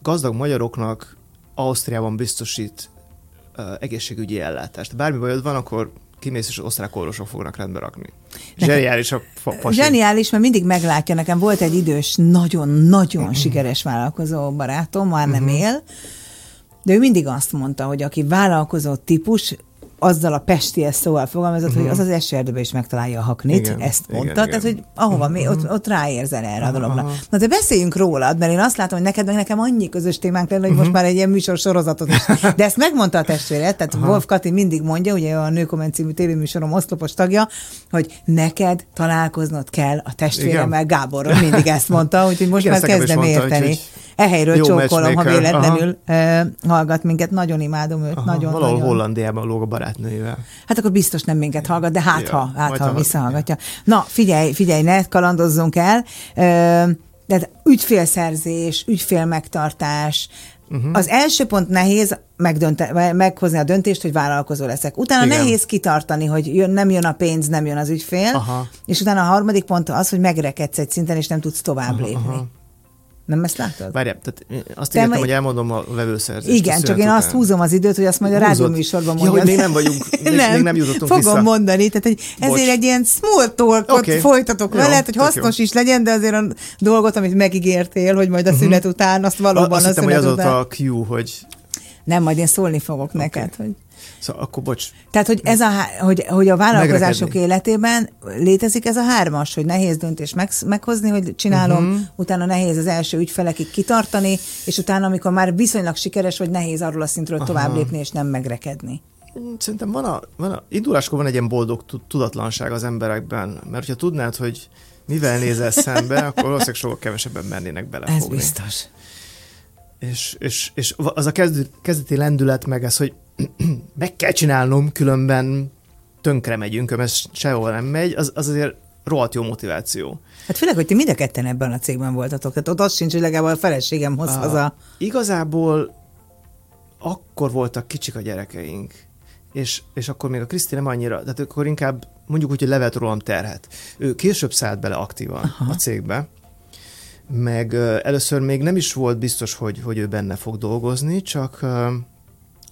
gazdag magyaroknak Ausztriában biztosít ö, egészségügyi ellátást. Bármi bajod van, akkor kimész, és osztrák orvosok fognak rendbe rakni. Zseniális a fa- pasi. Zseniális, mert mindig meglátja. Nekem volt egy idős, nagyon-nagyon sikeres vállalkozó barátom, már nem Mhm. él, de ő mindig azt mondta, hogy aki vállalkozó típus, azzal a pesties szóval fogalmazott, hogy az az esőerdőben is megtalálja a haknit, Mhm. Igen, ezt igen, mondta, igen. tehát hogy ahova mi, ott, ott ráérzel erre a Aha, dologra. aha. Na de beszéljünk rólad, mert én azt látom, hogy neked meg nekem annyi közös témánk lenne, hogy Mhm. most már egy ilyen műsor sorozatot is. De ezt megmondta a testvéred, tehát Wolf Kati mindig mondja, ugye a Nőkomment című tévéműsorom oszlopos tagja, hogy neked találkoznod kell a testvéremmel, Gáborról mindig ezt mondta, úgyhogy most Igen, már kezdem mondta, érteni. úgyhogy Ehelyről jó csókolom, ha véletlenül uh, hallgat minket. Nagyon imádom őt, Aha, nagyon, valahol nagyon. Hollandiában lóg a barátnőjével. Hát akkor biztos nem minket hallgat, de hát Ja, ha, hát ha ha- visszahallgatja. Na, figyelj, figyelj, ne kalandozzunk el. Tehát ügyfélszerzés, ügyfélmegtartás. Uh-huh. Az első pont nehéz megdönte, meghozni a döntést, hogy vállalkozó leszek. Utána Igen. nehéz kitartani, hogy jön, nem jön a pénz, nem jön az ügyfél. Aha. És utána a harmadik pont az, hogy megrekedsz egy szinten, és nem tudsz tovább Aha, lépni. aha. Nem ezt látod? Várjál, tehát azt Te ígértem, majd- hogy elmondom a vevőszerzést. Igen, a csak én azt után. húzom az időt, hogy azt majd a rádióműsorban Ja, mondjam. hogy még nem vagyunk, még, nem, még nem jutottunk fogom vissza. mondani, tehát hogy ezért Bocs. egy ilyen small talkot okay. folytatok Jó, veled, hogy hasznos jó. is legyen, de azért a dolgot, amit megígértél, hogy majd a szünet után, azt valóban Azt a hittem, hogy az után. a Q, hogy... Nem, majd én szólni fogok neked. Hogy... Szóval akkor bocs. Tehát, hogy, ez a, hogy, hogy a vállalkozások Megrekedni. életében létezik ez a hármas, hogy nehéz döntés meg, meghozni, hogy csinálom, uh-huh. utána nehéz az első ügyfelekig kitartani, és utána, amikor már viszonylag sikeres vagy, nehéz arról a szintről Aha. tovább lépni, és nem megrekedni. Szerintem van a, van a induláskor van egy ilyen boldog tu- tudatlanság az emberekben, mert hogyha tudnád, hogy mivel nézel szembe, akkor valószínűleg sokkal kevesebben mernének Ez belefogni. biztos. És, és, és az a kezd, kezdeti lendület meg ez, hogy meg kell csinálnom, különben tönkre megyünk, ez sehol nem megy, az, az azért rohadt jó motiváció. Hát főleg, hogy ti mind a ketten ebben a cégben voltatok. Tehát ott az sincs, hogy legalább a feleségem hoz haza. Igazából akkor voltak kicsik a gyerekeink, és, és akkor még a Kriszti nem annyira, tehát akkor inkább mondjuk úgy, hogy levett rólam terhet. Ő később szállt bele aktívan Aha. a cégbe, meg először még nem is volt biztos, hogy, hogy ő benne fog dolgozni, csak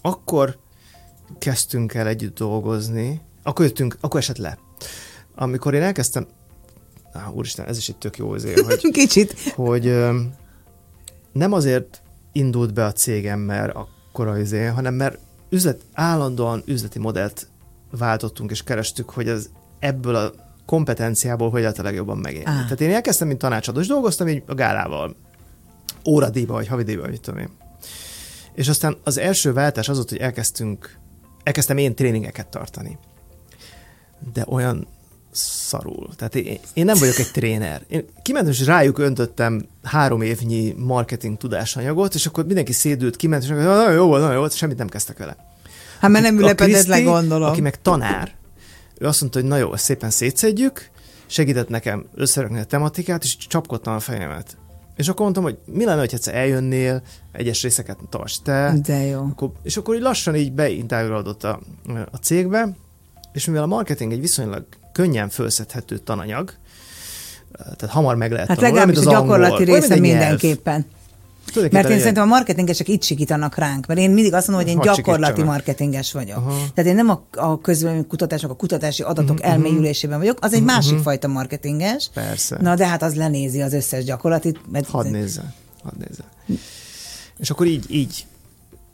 akkor kezdtünk el együtt dolgozni, akkor jöttünk, akkor esett le. Amikor én elkezdtem, á, úristen, ez is egy tök jó azért, hogy Kicsit. hogy nem azért indult be a cégem, mert akkora izé, hanem mert üzlet, állandóan üzleti modellt váltottunk és kerestük, hogy ez ebből a kompetenciából hogy lehet a legjobban megélni. Á. Tehát én elkezdtem, mint tanácsadó, és dolgoztam így a gálával, óradíjba, vagy havidíjba, vagy mit tudom én. És aztán az első váltás az volt, hogy elkezdtünk, elkezdtem én tréningeket tartani. De olyan szarul. Tehát én, én nem vagyok egy tréner. Én kimentem, és rájuk öntöttem három évnyi marketing tudásanyagot, és akkor mindenki szédült, kiment, és akkor nagyon jó volt, nagyon jó volt, semmit nem kezdtek vele. Hát mert nem ülepedett le, gondolom. Aki meg tanár, ő azt mondta, hogy na jó, ezt szépen szétszedjük, segített nekem összerakni a tematikát, és csapkodtam a fejemet. És akkor mondtam, hogy mi lenne, hogy egyszer eljönnél, egyes részeket tarts te, De jó. akkor, és akkor így lassan így beintegrálódott a, a cégbe, és mivel a marketing egy viszonylag könnyen felszedhető tananyag, tehát hamar meg lehet Hát tanulni, legalábbis a gyakorlati angol, része egy nyelv. Tulajdonképpen Mert én szerintem a marketingesek itt sikítanak ránk, mert én mindig azt mondom, hogy én Hadd gyakorlati marketinges vagyok. Aha. Tehát én nem a, a közvélemény kutatások, a kutatási adatok Mhm, elmélyülésében vagyok, az egy másik fajta marketinges. Persze. Na de hát az lenézi az összes gyakorlatit. Mert Hadd nézze, hadd nézze. És akkor így, így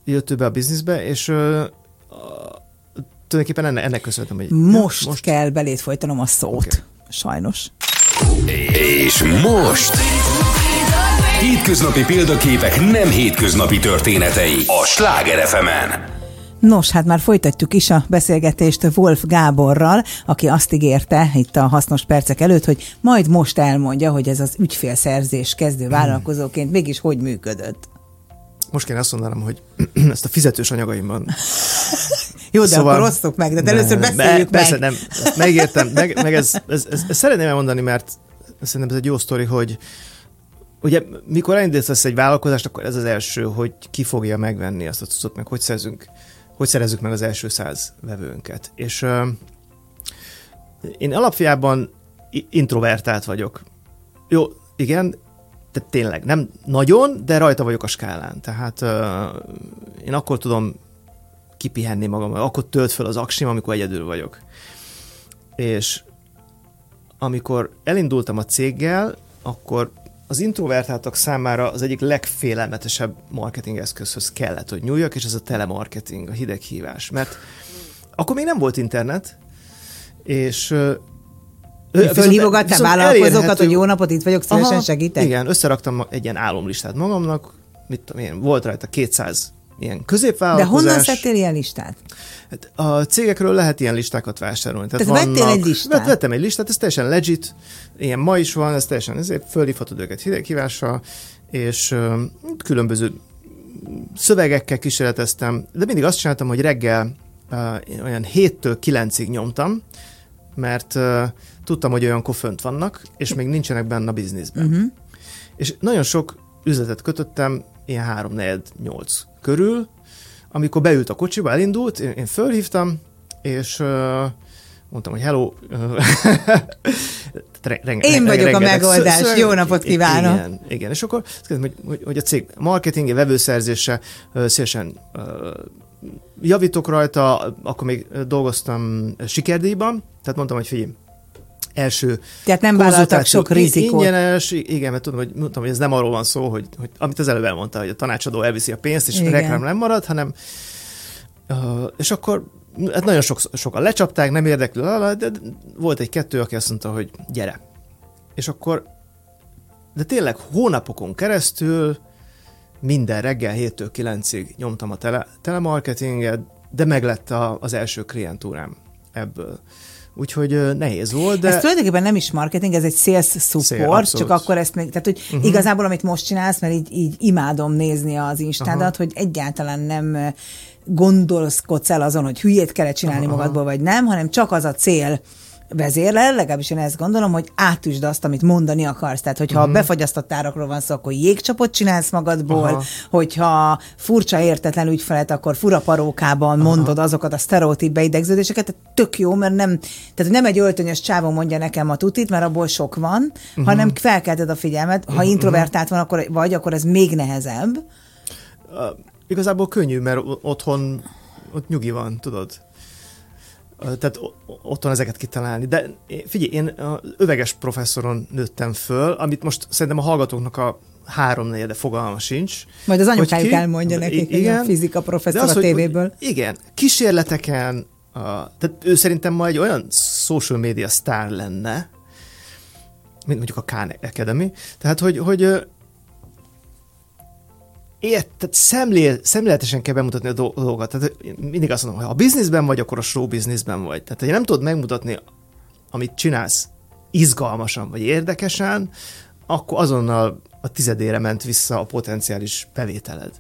jött ő be a bizniszbe, és a, tulajdonképpen ennek, ennek köszönhetem, hogy most, most kell belét folytanom a szót. Okay. Sajnos. És most... Hétköznapi példaképek nem hétköznapi történetei a Sláger fm -en. Nos, hát már folytatjuk is a beszélgetést Wolf Gáborral, aki azt ígérte itt a hasznos percek előtt, hogy majd most elmondja, hogy ez az ügyfélszerzés kezdő vállalkozóként mégis hogy működött. Most kéne azt mondanom, hogy ezt a fizetős anyagaimban. Jó, de szóval, akkor osztok meg, de ne, először beszéljük be, meg. Persze, nem, ezt megértem, meg, meg ez, ez, ez, ez, szeretném elmondani, mert szerintem ez egy jó sztori, hogy ugye mikor elindítasz egy vállalkozást, akkor ez az első, hogy ki fogja megvenni azt a cuccot, meg hogy szerzünk hogy szerezzük meg az első száz vevőnket. És uh, én alapjában introvertált vagyok. Jó, igen, tehát tényleg nem nagyon, de rajta vagyok a skálán. Tehát uh, én akkor tudom kipihenni magam, akkor tölt fel az aksim, amikor egyedül vagyok. És amikor elindultam a céggel, akkor az introvertáltak számára az egyik legfélelmetesebb marketing eszközhöz kellett, hogy nyúljak, és ez a telemarketing, a hideghívás. Mert akkor még nem volt internet, és Fölhívogattál vállalkozókat, hogy jó napot, itt vagyok, szívesen Aha, segítek? Igen, összeraktam egy ilyen álomlistát magamnak, mit tudom én, volt rajta 200 ilyen középvállalkozás. De honnan szedtél ilyen listát? Hát a cégekről lehet ilyen listákat vásárolni. Tehát, Tehát vannak, vettél egy listát? Vettem egy listát, ez teljesen legit, ilyen ma is van, ez teljesen ezért fölhívhatod őket hideghívással, és uh, különböző szövegekkel kísérleteztem, de mindig azt csináltam, hogy reggel uh, olyan 7-től 9-ig nyomtam, mert uh, tudtam, hogy olyan fönt vannak, és még nincsenek benne a bizniszben. Uh-huh. És nagyon sok üzletet kötöttem, ilyen 3 4 8 körül, amikor beült a kocsiba, elindult, én, én fölhívtam, és uh, mondtam, hogy hello. Renge, én vagyok a megoldás, szöveg, jó napot kívánok. Igen, igen. és akkor hogy, hogy, hogy a cég marketingje, vevőszerzése szívesen javítok rajta, akkor még dolgoztam sikerdíjban, tehát mondtam, hogy figyelj, első Tehát nem vállaltak sok rizikót. Ingyenes, igen, mert tudom, hogy, mondtam, hogy ez nem arról van szó, hogy, hogy amit az előbb elmondta, hogy a tanácsadó elviszi a pénzt, és igen. reklám nem marad, hanem uh, és akkor hát nagyon sok, sokan lecsapták, nem érdekli, de volt egy-kettő, aki azt mondta, hogy gyere. És akkor, de tényleg hónapokon keresztül minden reggel 7-től 9-ig nyomtam a tele, telemarketinget, de meglett a, az első klientúrám ebből. Úgyhogy nehéz volt, de... Ez tulajdonképpen nem is marketing, ez egy sales support, Szél, csak akkor ezt még, tehát hogy uh-huh. igazából amit most csinálsz, mert így, így imádom nézni az instádat, uh-huh. hogy egyáltalán nem gondolkodsz el azon, hogy hülyét kell csinálni uh-huh. magadból, vagy nem, hanem csak az a cél, vezérlel, legalábbis én ezt gondolom, hogy átüsd azt, amit mondani akarsz. Tehát, hogyha uh-huh. befagyasztott árakról van szó, akkor jégcsapot csinálsz magadból, Aha. hogyha furcsa értetlen ügyfelet, akkor fura parókában Aha. mondod azokat a sztereotíp beidegződéseket, tehát tök jó, mert nem, tehát nem egy öltönyös csávon mondja nekem a tutit, mert abból sok van, uh-huh. hanem felkelted a figyelmet. Ha uh-huh. introvertált van, akkor vagy, akkor ez még nehezebb. Uh, igazából könnyű, mert otthon ott nyugi van, tudod? Tehát otthon ezeket kitalálni. De figyelj, én öveges professzoron nőttem föl, amit most szerintem a hallgatóknak a három negyede fogalma sincs. Majd az anyukájuk elmondja nekik, igen, a fizika professzor az, a tévéből. Hogy, igen, kísérleteken, a, tehát ő szerintem ma egy olyan social media sztár lenne, mint mondjuk a Khan Academy, tehát hogy, hogy ért, tehát szemlél, szemléletesen kell bemutatni a dolgokat. Tehát mindig azt mondom, hogy ha a bizniszben vagy, akkor a show bizniszben vagy. Tehát, ha nem tudod megmutatni, amit csinálsz izgalmasan vagy érdekesen, akkor azonnal a tizedére ment vissza a potenciális bevételed.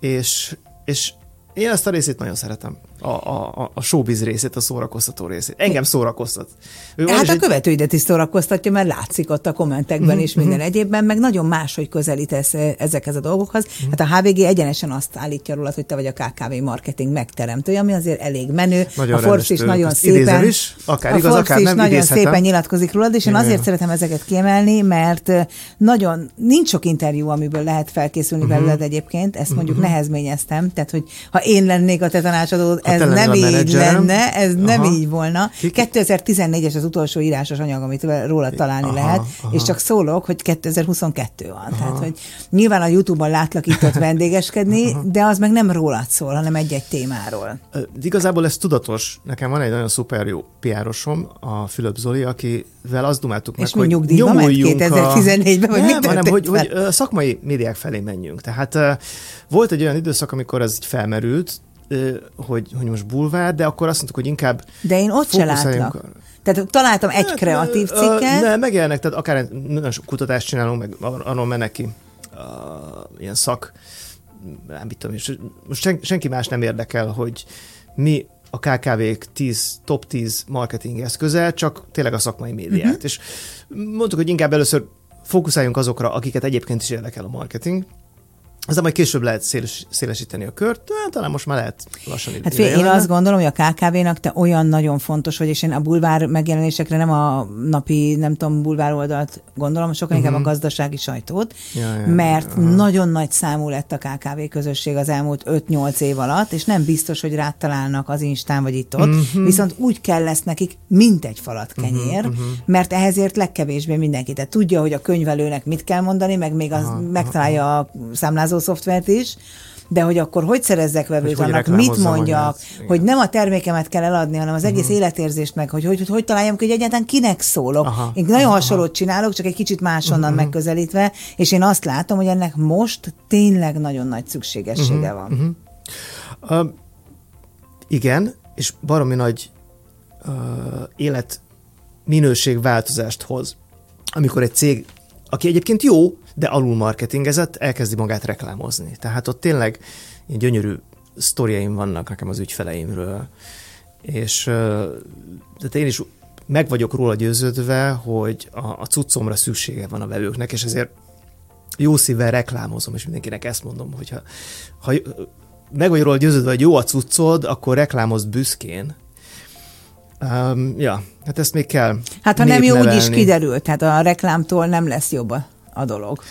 És, és én ezt a részét nagyon szeretem a, a, a showbiz részét, a szórakoztató részét. Engem szórakoztat. Ő hát a egy... követőidet is szórakoztatja, mert látszik ott a kommentekben mm-hmm. és minden mhm. egyébben, meg nagyon máshogy közelítesz eh, ezekhez a dolgokhoz. Mm-hmm. Hát a HVG egyenesen azt állítja róla, hogy te vagy a KKV marketing megteremtő, ami azért elég menő. Nagyon a Forbes is nagyon szépen, is, akár a igaz, Forbes akár is nem nagyon szépen nyilatkozik rólad, és én azért Igen. szeretem ezeket kiemelni, mert eh, nagyon nincs sok interjú, amiből lehet felkészülni mm-hmm. belőled egyébként, ezt mondjuk mm-hmm. nehezményeztem, tehát hogy ha én lennék a te tanácsadód, ez nem így lenne, ez aha. nem így volna. 2014-es az utolsó írásos anyag, amit róla találni aha, lehet, aha. és csak szólok, hogy 2022 van. Aha. Tehát, hogy nyilván a YouTube-on látlak itt ott vendégeskedni, aha. de az meg nem rólad szól, hanem egy-egy témáról. Igazából ez tudatos. Nekem van egy nagyon szuper jó piárosom, a Fülöp Zoli, akivel azt dumáltuk meg, hogy nyomuljunk 2014-ben, vagy nem, hanem, hogy, hogy szakmai médiák felé menjünk. Tehát volt egy olyan időszak, amikor ez így felmerült, hogy, hogy most bulvár, de akkor azt mondtuk, hogy inkább De én ott se látlak. Tehát találtam egy hát, kreatív cikket. Ne, megjelennek, tehát akár nagyon sok kutatást csinálunk, meg arról mennek ki uh, ilyen szak, nem tudom, és most sen, senki más nem érdekel, hogy mi a KKV-k 10, top 10 marketing eszköze, csak tényleg a szakmai médiát. Uh-huh. És mondtuk, hogy inkább először fókuszáljunk azokra, akiket egyébként is érdekel a marketing, aztán majd később lehet széles, szélesíteni a kört, talán most már lehet lassan Hát fél, én azt gondolom, hogy a KKV-nak te olyan nagyon fontos vagy, és én a bulvár megjelenésekre nem a napi, nem tudom, bulvár oldalt gondolom, sokkal uh-huh. inkább a mhm. gazdasági sajtót, ja, ja, mert ja, nagyon nagy számú lett a KKV közösség az elmúlt 5-8 év alatt, és nem biztos, hogy rátalálnak az Instán vagy itt ott, uh-huh. viszont úgy kell lesz nekik, mint egy falat kenyér, uh-huh, uh-huh. mert ehhezért legkevésbé mindenki. Tehát tudja, hogy a könyvelőnek mit kell mondani, meg még az aha, megtalálja a számlázó számlázó szoftvert is, de hogy akkor hogy szerezzek vevőt, hogy annak mit mondjak, hogy nem a termékemet kell eladni, hanem az egész uh-huh. életérzést meg, hogy hogy, hogy, hogy találjam hogy egyáltalán kinek szólok. Aha, én nagyon aha, hasonlót csinálok, csak egy kicsit máshonnan uh-huh. megközelítve, és én azt látom, hogy ennek most tényleg nagyon nagy szükségessége uh-huh. van. Uh-huh. Uh, igen, és baromi nagy uh, élet minőségváltozást hoz, amikor egy cég, aki egyébként jó, de alul marketingezett, elkezdi magát reklámozni. Tehát ott tényleg gyönyörű sztoriaim vannak nekem az ügyfeleimről, és tehát én is meg vagyok róla győződve, hogy a, a cuccomra szüksége van a vevőknek, és ezért jó szívvel reklámozom, és mindenkinek ezt mondom, hogy ha, ha meg vagy róla győződve, hogy jó a cuccod, akkor reklámozd büszkén. Um, ja, hát ezt még kell Hát ha nem jó, úgy is kiderült, tehát a reklámtól nem lesz jobb a a dolog.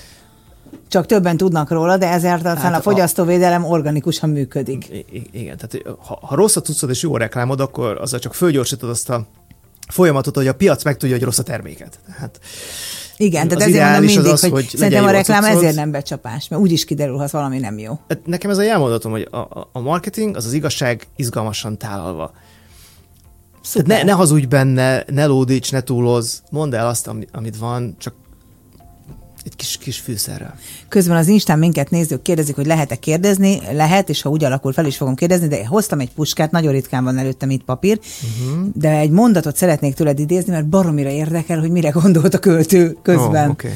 Csak többen tudnak róla, de ezért aztán hát a fogyasztóvédelem a... organikusan működik. I- igen, tehát ha, ha rossz a tudszod és jó a reklámod, akkor azzal csak fölgyorsítod azt a folyamatot, hogy a piac megtudja, hogy rossz a terméket. Hát, igen, tehát ezért mondom mindig, az, hogy, hogy szerintem a reklám a ezért nem becsapás, mert úgy is kiderül, ha valami nem jó. Hát nekem ez a jelmondatom, hogy a, a marketing az az igazság izgalmasan tálalva. Ne, ne hazudj benne, ne lódíts, ne túloz, mondd el azt, amit van, csak egy kis, kis fűszerrel. Közben az Instán minket nézők kérdezik, hogy lehet-e kérdezni. Lehet, és ha úgy alakul, fel is fogom kérdezni, de hoztam egy puskát, nagyon ritkán van előttem itt papír, uh-huh. de egy mondatot szeretnék tőled idézni, mert baromira érdekel, hogy mire gondolt a költő közben. Oh, okay.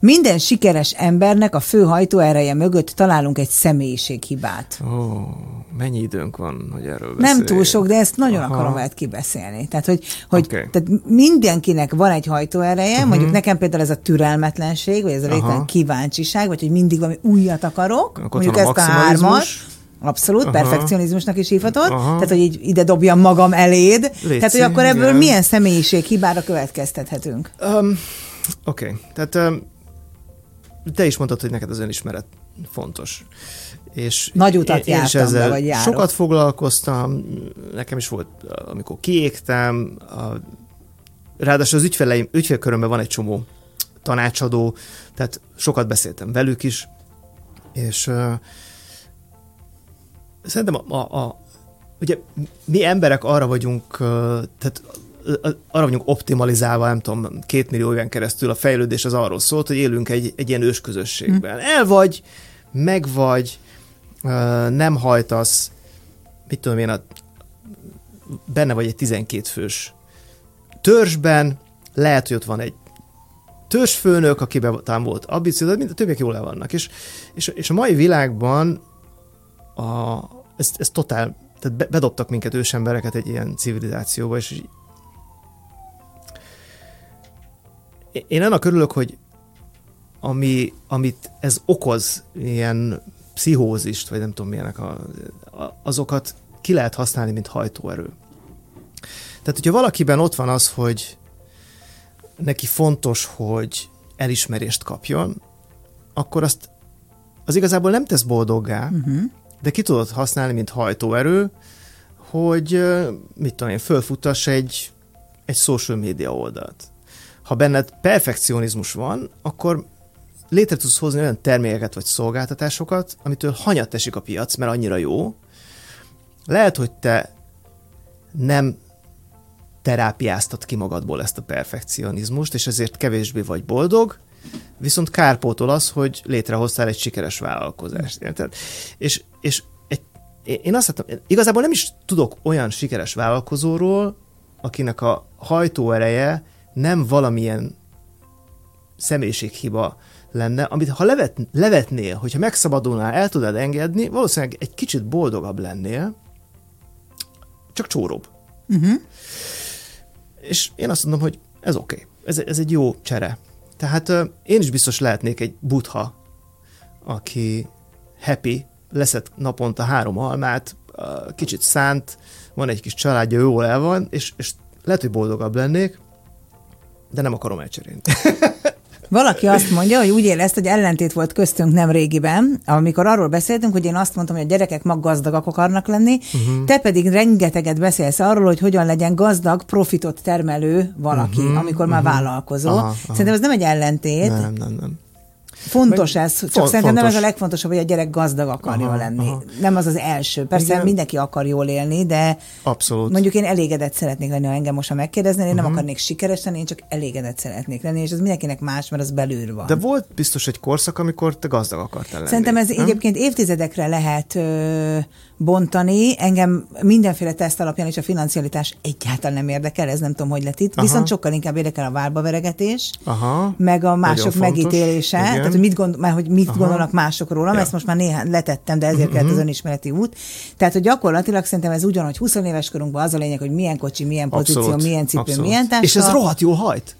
Minden sikeres embernek a fő hajtóereje mögött találunk egy személyiséghibát. Ó, oh, mennyi időnk van, hogy erről beszélj? Nem túl sok, de ezt nagyon Aha. akarom veled kibeszélni. Tehát, hogy, hogy okay. tehát mindenkinek van egy hajtóereje, uh-huh. mondjuk nekem például ez a türelmetlenség, vagy ez a végtelen kíváncsiság, vagy hogy mindig valami újat akarok, Akkor mondjuk ezt a hármat, Abszolút, Aha. perfekcionizmusnak is hívhatod. Aha. Tehát, hogy így ide dobjam magam eléd. Léci, Tehát, hogy akkor ebből igen. milyen személyiség hibára következtethetünk? Um, Oké, okay. tehát um, te is mondtad, hogy neked az önismeret fontos. És Nagy utat én, jártam, ezzel vagy járok. Sokat foglalkoztam, nekem is volt, amikor kiégtem, a, ráadásul az ügyfeleim, ügyfélkörömben van egy csomó tanácsadó, tehát sokat beszéltem velük is, és uh, szerintem a, a, a, ugye mi emberek arra vagyunk, uh, tehát arra vagyunk optimalizálva, nem tudom, két millió éven keresztül a fejlődés az arról szólt, hogy élünk egy, egy ilyen ősközösségben. Hm. El vagy, meg vagy, nem hajtasz, mit tudom én, a, benne vagy egy 12 fős törzsben, lehet, hogy ott van egy törzsfőnök, akiben talán volt ambíció, de a többiek jól el vannak. És, és, és a mai világban a, ez, ez totál, tehát bedobtak minket ősembereket egy ilyen civilizációba, és én annak örülök, hogy ami, amit ez okoz, ilyen pszichózist, vagy nem tudom milyenek, a, a, azokat ki lehet használni, mint hajtóerő. Tehát, hogyha valakiben ott van az, hogy neki fontos, hogy elismerést kapjon, akkor azt az igazából nem tesz boldoggá, uh-huh. de ki tudod használni, mint hajtóerő, hogy mit tudom én, fölfuttass egy, egy social media oldalt ha benned perfekcionizmus van, akkor létre tudsz hozni olyan termékeket vagy szolgáltatásokat, amitől hanyat esik a piac, mert annyira jó. Lehet, hogy te nem terápiáztat ki magadból ezt a perfekcionizmust, és ezért kevésbé vagy boldog, viszont kárpótol az, hogy létrehoztál egy sikeres vállalkozást, érted? És, és egy én azt láttam, igazából nem is tudok olyan sikeres vállalkozóról, akinek a hajtóereje nem valamilyen személyiséghiba lenne, amit ha levet, levetnél, hogyha megszabadulnál, el tudod engedni, valószínűleg egy kicsit boldogabb lennél, csak csóróbb. Uh-huh. És én azt mondom, hogy ez oké, okay. ez, ez egy jó csere. Tehát uh, én is biztos lehetnék egy butha, aki happy, leszed naponta három almát, kicsit szánt, van egy kis családja, jól el van, és, és lehet, hogy boldogabb lennék, de nem akarom elcserélni. Valaki azt mondja, hogy úgy érezt, hogy ellentét volt köztünk nem régiben, amikor arról beszéltünk, hogy én azt mondtam, hogy a gyerekek mag gazdagak akarnak lenni, uh-huh. te pedig rengeteget beszélsz arról, hogy hogyan legyen gazdag, profitot termelő valaki, uh-huh. amikor már uh-huh. vállalkozó. Aha, aha. Szerintem ez nem egy ellentét. Nem, nem, nem. Fontos Meg, ez, csak font, szerintem nem ez a legfontosabb, hogy a gyerek gazdag akarja aha, lenni. Aha. Nem az az első. Persze Igen. mindenki akar jól élni, de Abszolút. mondjuk én elégedett szeretnék lenni, ha engem most megkérdezni, én uh-huh. nem mhm. akarnék sikeres lenni, én csak elégedett szeretnék lenni, és ez mindenkinek más, mert az belül van. De volt biztos egy korszak, amikor te gazdag akartál lenni. Szerintem ez nem? egyébként évtizedekre lehet ö, bontani. Engem mindenféle teszt alapján is a financialitás egyáltalán nem érdekel, ez nem tudom, hogy lett itt. Aha. Viszont sokkal inkább érdekel a várbaveregetés, Aha. meg a mások megítélése, Igen. tehát hogy mit, gond, már, hogy mit gondolnak mások rólam, ja. ezt most már néhány letettem, de ezért uh-huh. kellett az önismereti út. Tehát, hogy gyakorlatilag szerintem ez ugyanúgy 20 éves korunkban az a lényeg, hogy milyen kocsi, milyen pozíció, Abszolút. milyen cipő, Abszolút. milyen táska. És ez rohadt jó hajt.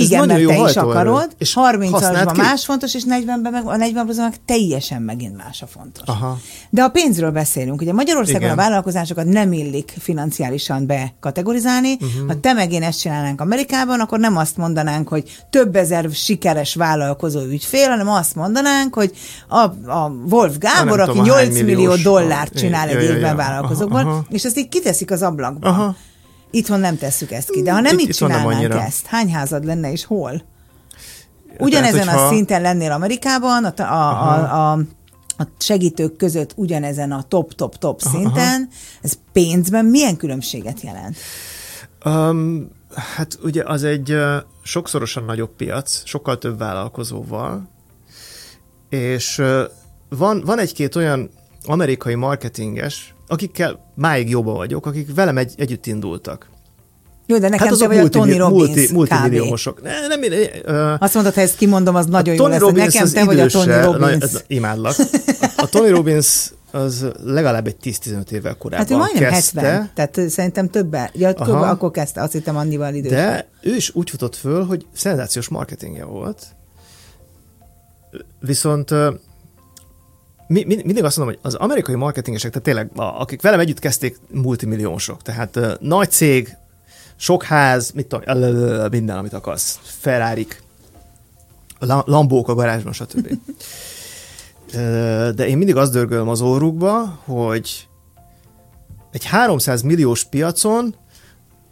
Igen, mert te is akarod, és 30-asban más fontos, és 40-ben meg, a 40 meg teljesen megint más a fontos. Aha. De a pénzről beszélünk. Ugye Magyarországon Igen. a vállalkozásokat nem illik financiálisan bekategorizálni. Uh-huh. Ha te meg én ezt csinálnánk Amerikában, akkor nem azt mondanánk, hogy több ezer sikeres vállalkozó ügyfél, hanem azt mondanánk, hogy a, a Wolf Gábor, aki tudom, 8 millió dollárt csinál egy évben vállalkozókból, és ezt így kiteszik az ablakba. Aha. Itthon nem tesszük ezt ki, de ha nem itt, itt csinálnánk ezt, hány házad lenne és hol? Ugyanezen Tehát, hogyha... a szinten lennél Amerikában, a, a, a, a, a segítők között ugyanezen a top-top-top szinten, Aha. ez pénzben milyen különbséget jelent? Um, hát ugye az egy uh, sokszorosan nagyobb piac, sokkal több vállalkozóval, és uh, van, van egy-két olyan amerikai marketinges, akikkel máig jobban vagyok, akik velem egy, együtt indultak. Jó, de nekem hát te vagy multi, a Tony Robbins multi, multimilliómosok. Ne, nem, uh, Azt mondod, ha ezt kimondom, az nagyon jó lesz. Robbins nekem te vagy a Tony Robbins. Na, imádlak. A, a Tony Robbins az legalább egy 10-15 évvel korábban Hát ő majdnem kezdte. 70, tehát szerintem többen. Ja, többen akkor kezdte, azt hittem annyival idősebb. De ő is úgy futott föl, hogy szenzációs marketingje volt. Viszont mi, mindig azt mondom, hogy az amerikai marketingesek, tehát tényleg, akik velem együtt kezdték, multimilliósok, tehát uh, nagy cég, sok ház, mit tudom, minden, amit akarsz, ferrari Lambók a garázsban, stb. De én mindig azt dörgölöm az órukba, hogy egy 300 milliós piacon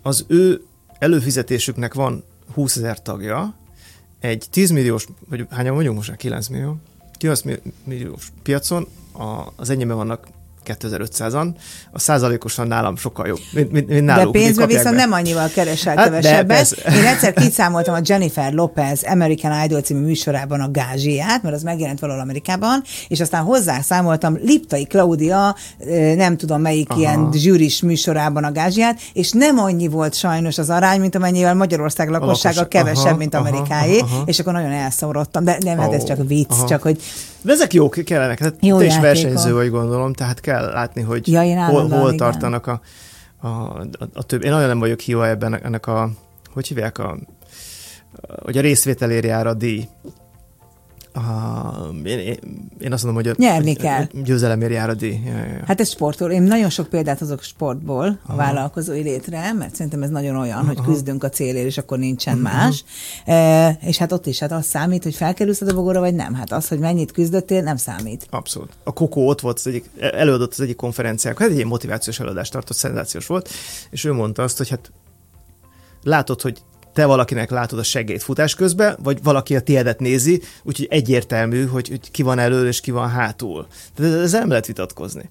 az ő előfizetésüknek van 20 ezer tagja, egy 10 milliós, vagy hányan vagyunk most már? 9 millió? 9 milliós piacon? A, az enyémben vannak 2500-an, a százalékosan nálam sokkal jobb, mint, mint, mint náluk. De pénzbe viszont nem annyival keresel hát kevesebbet. Én egyszer kiszámoltam a Jennifer Lopez American Idol című műsorában a gázsiát, mert az megjelent valahol Amerikában, és aztán hozzászámoltam Liptai Claudia, nem tudom melyik Aha. ilyen zsűris műsorában a gázsiát, és nem annyi volt sajnos az arány, mint amennyivel Magyarország lakossága Lakos, kevesebb, aha, mint amerikáé, aha, aha. és akkor nagyon elszomorodtam. De nem, hát ez csak vicc, aha. csak hogy de ezek jók kellenek. Hát Jó te is versenyző vagy gondolom, tehát kell látni, hogy ja, hol, hol tartanak a, a, a, a több. Én nagyon nem vagyok hiva ebben ennek a, hogy hívják a, hogy a részvételért jár a díj. Uh, én, én, azt mondom, hogy a, Nyerni kell. győzelemért jár a díj. Ja, ja. Hát ez sportról. Én nagyon sok példát hozok sportból a Aha. vállalkozói létre, mert szerintem ez nagyon olyan, Aha. hogy küzdünk a célért, és akkor nincsen uh-huh. más. E, és hát ott is hát az számít, hogy felkerülsz a dobogóra, vagy nem. Hát az, hogy mennyit küzdöttél, nem számít. Abszolút. A Kokó ott volt az egyik, előadott az egyik konferencián, hát egy ilyen motivációs előadást tartott, szenzációs volt, és ő mondta azt, hogy hát látod, hogy te valakinek látod a segélyt futás közben, vagy valaki a tiédet nézi, úgyhogy egyértelmű, hogy, hogy ki van elől és ki van hátul. Tehát ez nem lehet vitatkozni.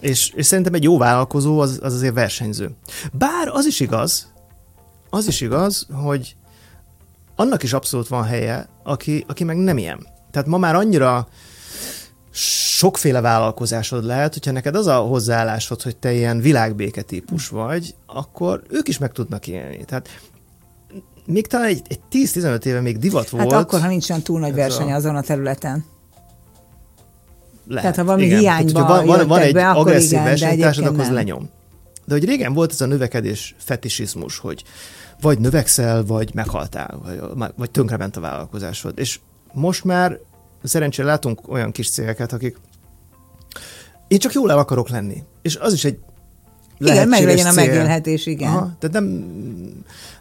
És, és szerintem egy jó vállalkozó az, az azért versenyző. Bár az is igaz, az is igaz, hogy annak is abszolút van helye, aki, aki meg nem ilyen. Tehát ma már annyira sokféle vállalkozásod lehet, hogyha neked az a hozzáállásod, hogy te ilyen világbéke típus vagy, akkor ők is meg tudnak élni. Tehát még talán egy, egy 10-15 éve még divat hát volt. Hát akkor, ha nincs olyan túl nagy verseny a... azon a területen. Lehet. Tehát ha valami igen. hiányba van, van, van egy be, agresszív versenytársad, akkor az lenyom. De hogy régen volt ez a növekedés fetisizmus, hogy vagy növekszel, vagy meghaltál, vagy, vagy tönkrement a vállalkozásod. És most már szerencsére látunk olyan kis cégeket, akik én csak jól el akarok lenni. És az is egy igen, meg legyen a megélhetés, igen. Aha, tehát nem,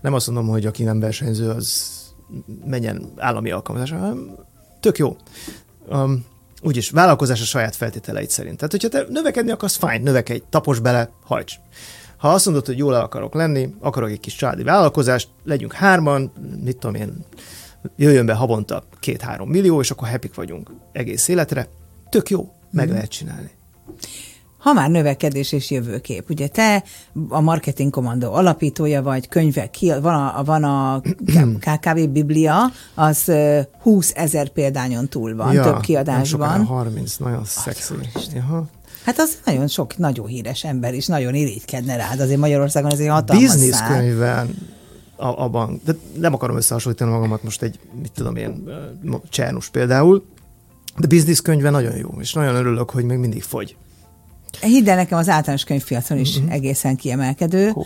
nem azt mondom, hogy aki nem versenyző, az menjen állami alkalmazásra, hanem tök jó. Um, úgyis vállalkozás a saját feltételeit szerint. Tehát, hogyha te növekedni akarsz, fájn, növekedj, tapos bele, hajts. Ha azt mondod, hogy jól el akarok lenni, akarok egy kis családi vállalkozást, legyünk hárman, mit tudom én, jöjjön be havonta két-három millió, és akkor happy vagyunk egész életre. Tök jó, meg mm. lehet csinálni. Ha már növekedés és jövőkép, ugye te a Marketing Kommandó alapítója vagy, könyvek, van a, van a KKV Biblia, az 20 ezer példányon túl van, ja, több kiadásban. 30, nagyon szexi. Hát az nagyon sok, nagyon híres ember is, nagyon irigykedne rád, azért Magyarországon ez egy hatalmas Business könyvben a, abban, de nem akarom összehasonlítani magamat most egy, mit tudom én, Csernus például, de business könyve nagyon jó, és nagyon örülök, hogy még mindig fogy. Hidd el nekem, az általános könyvpiacon is uh-huh. egészen kiemelkedő. Cool.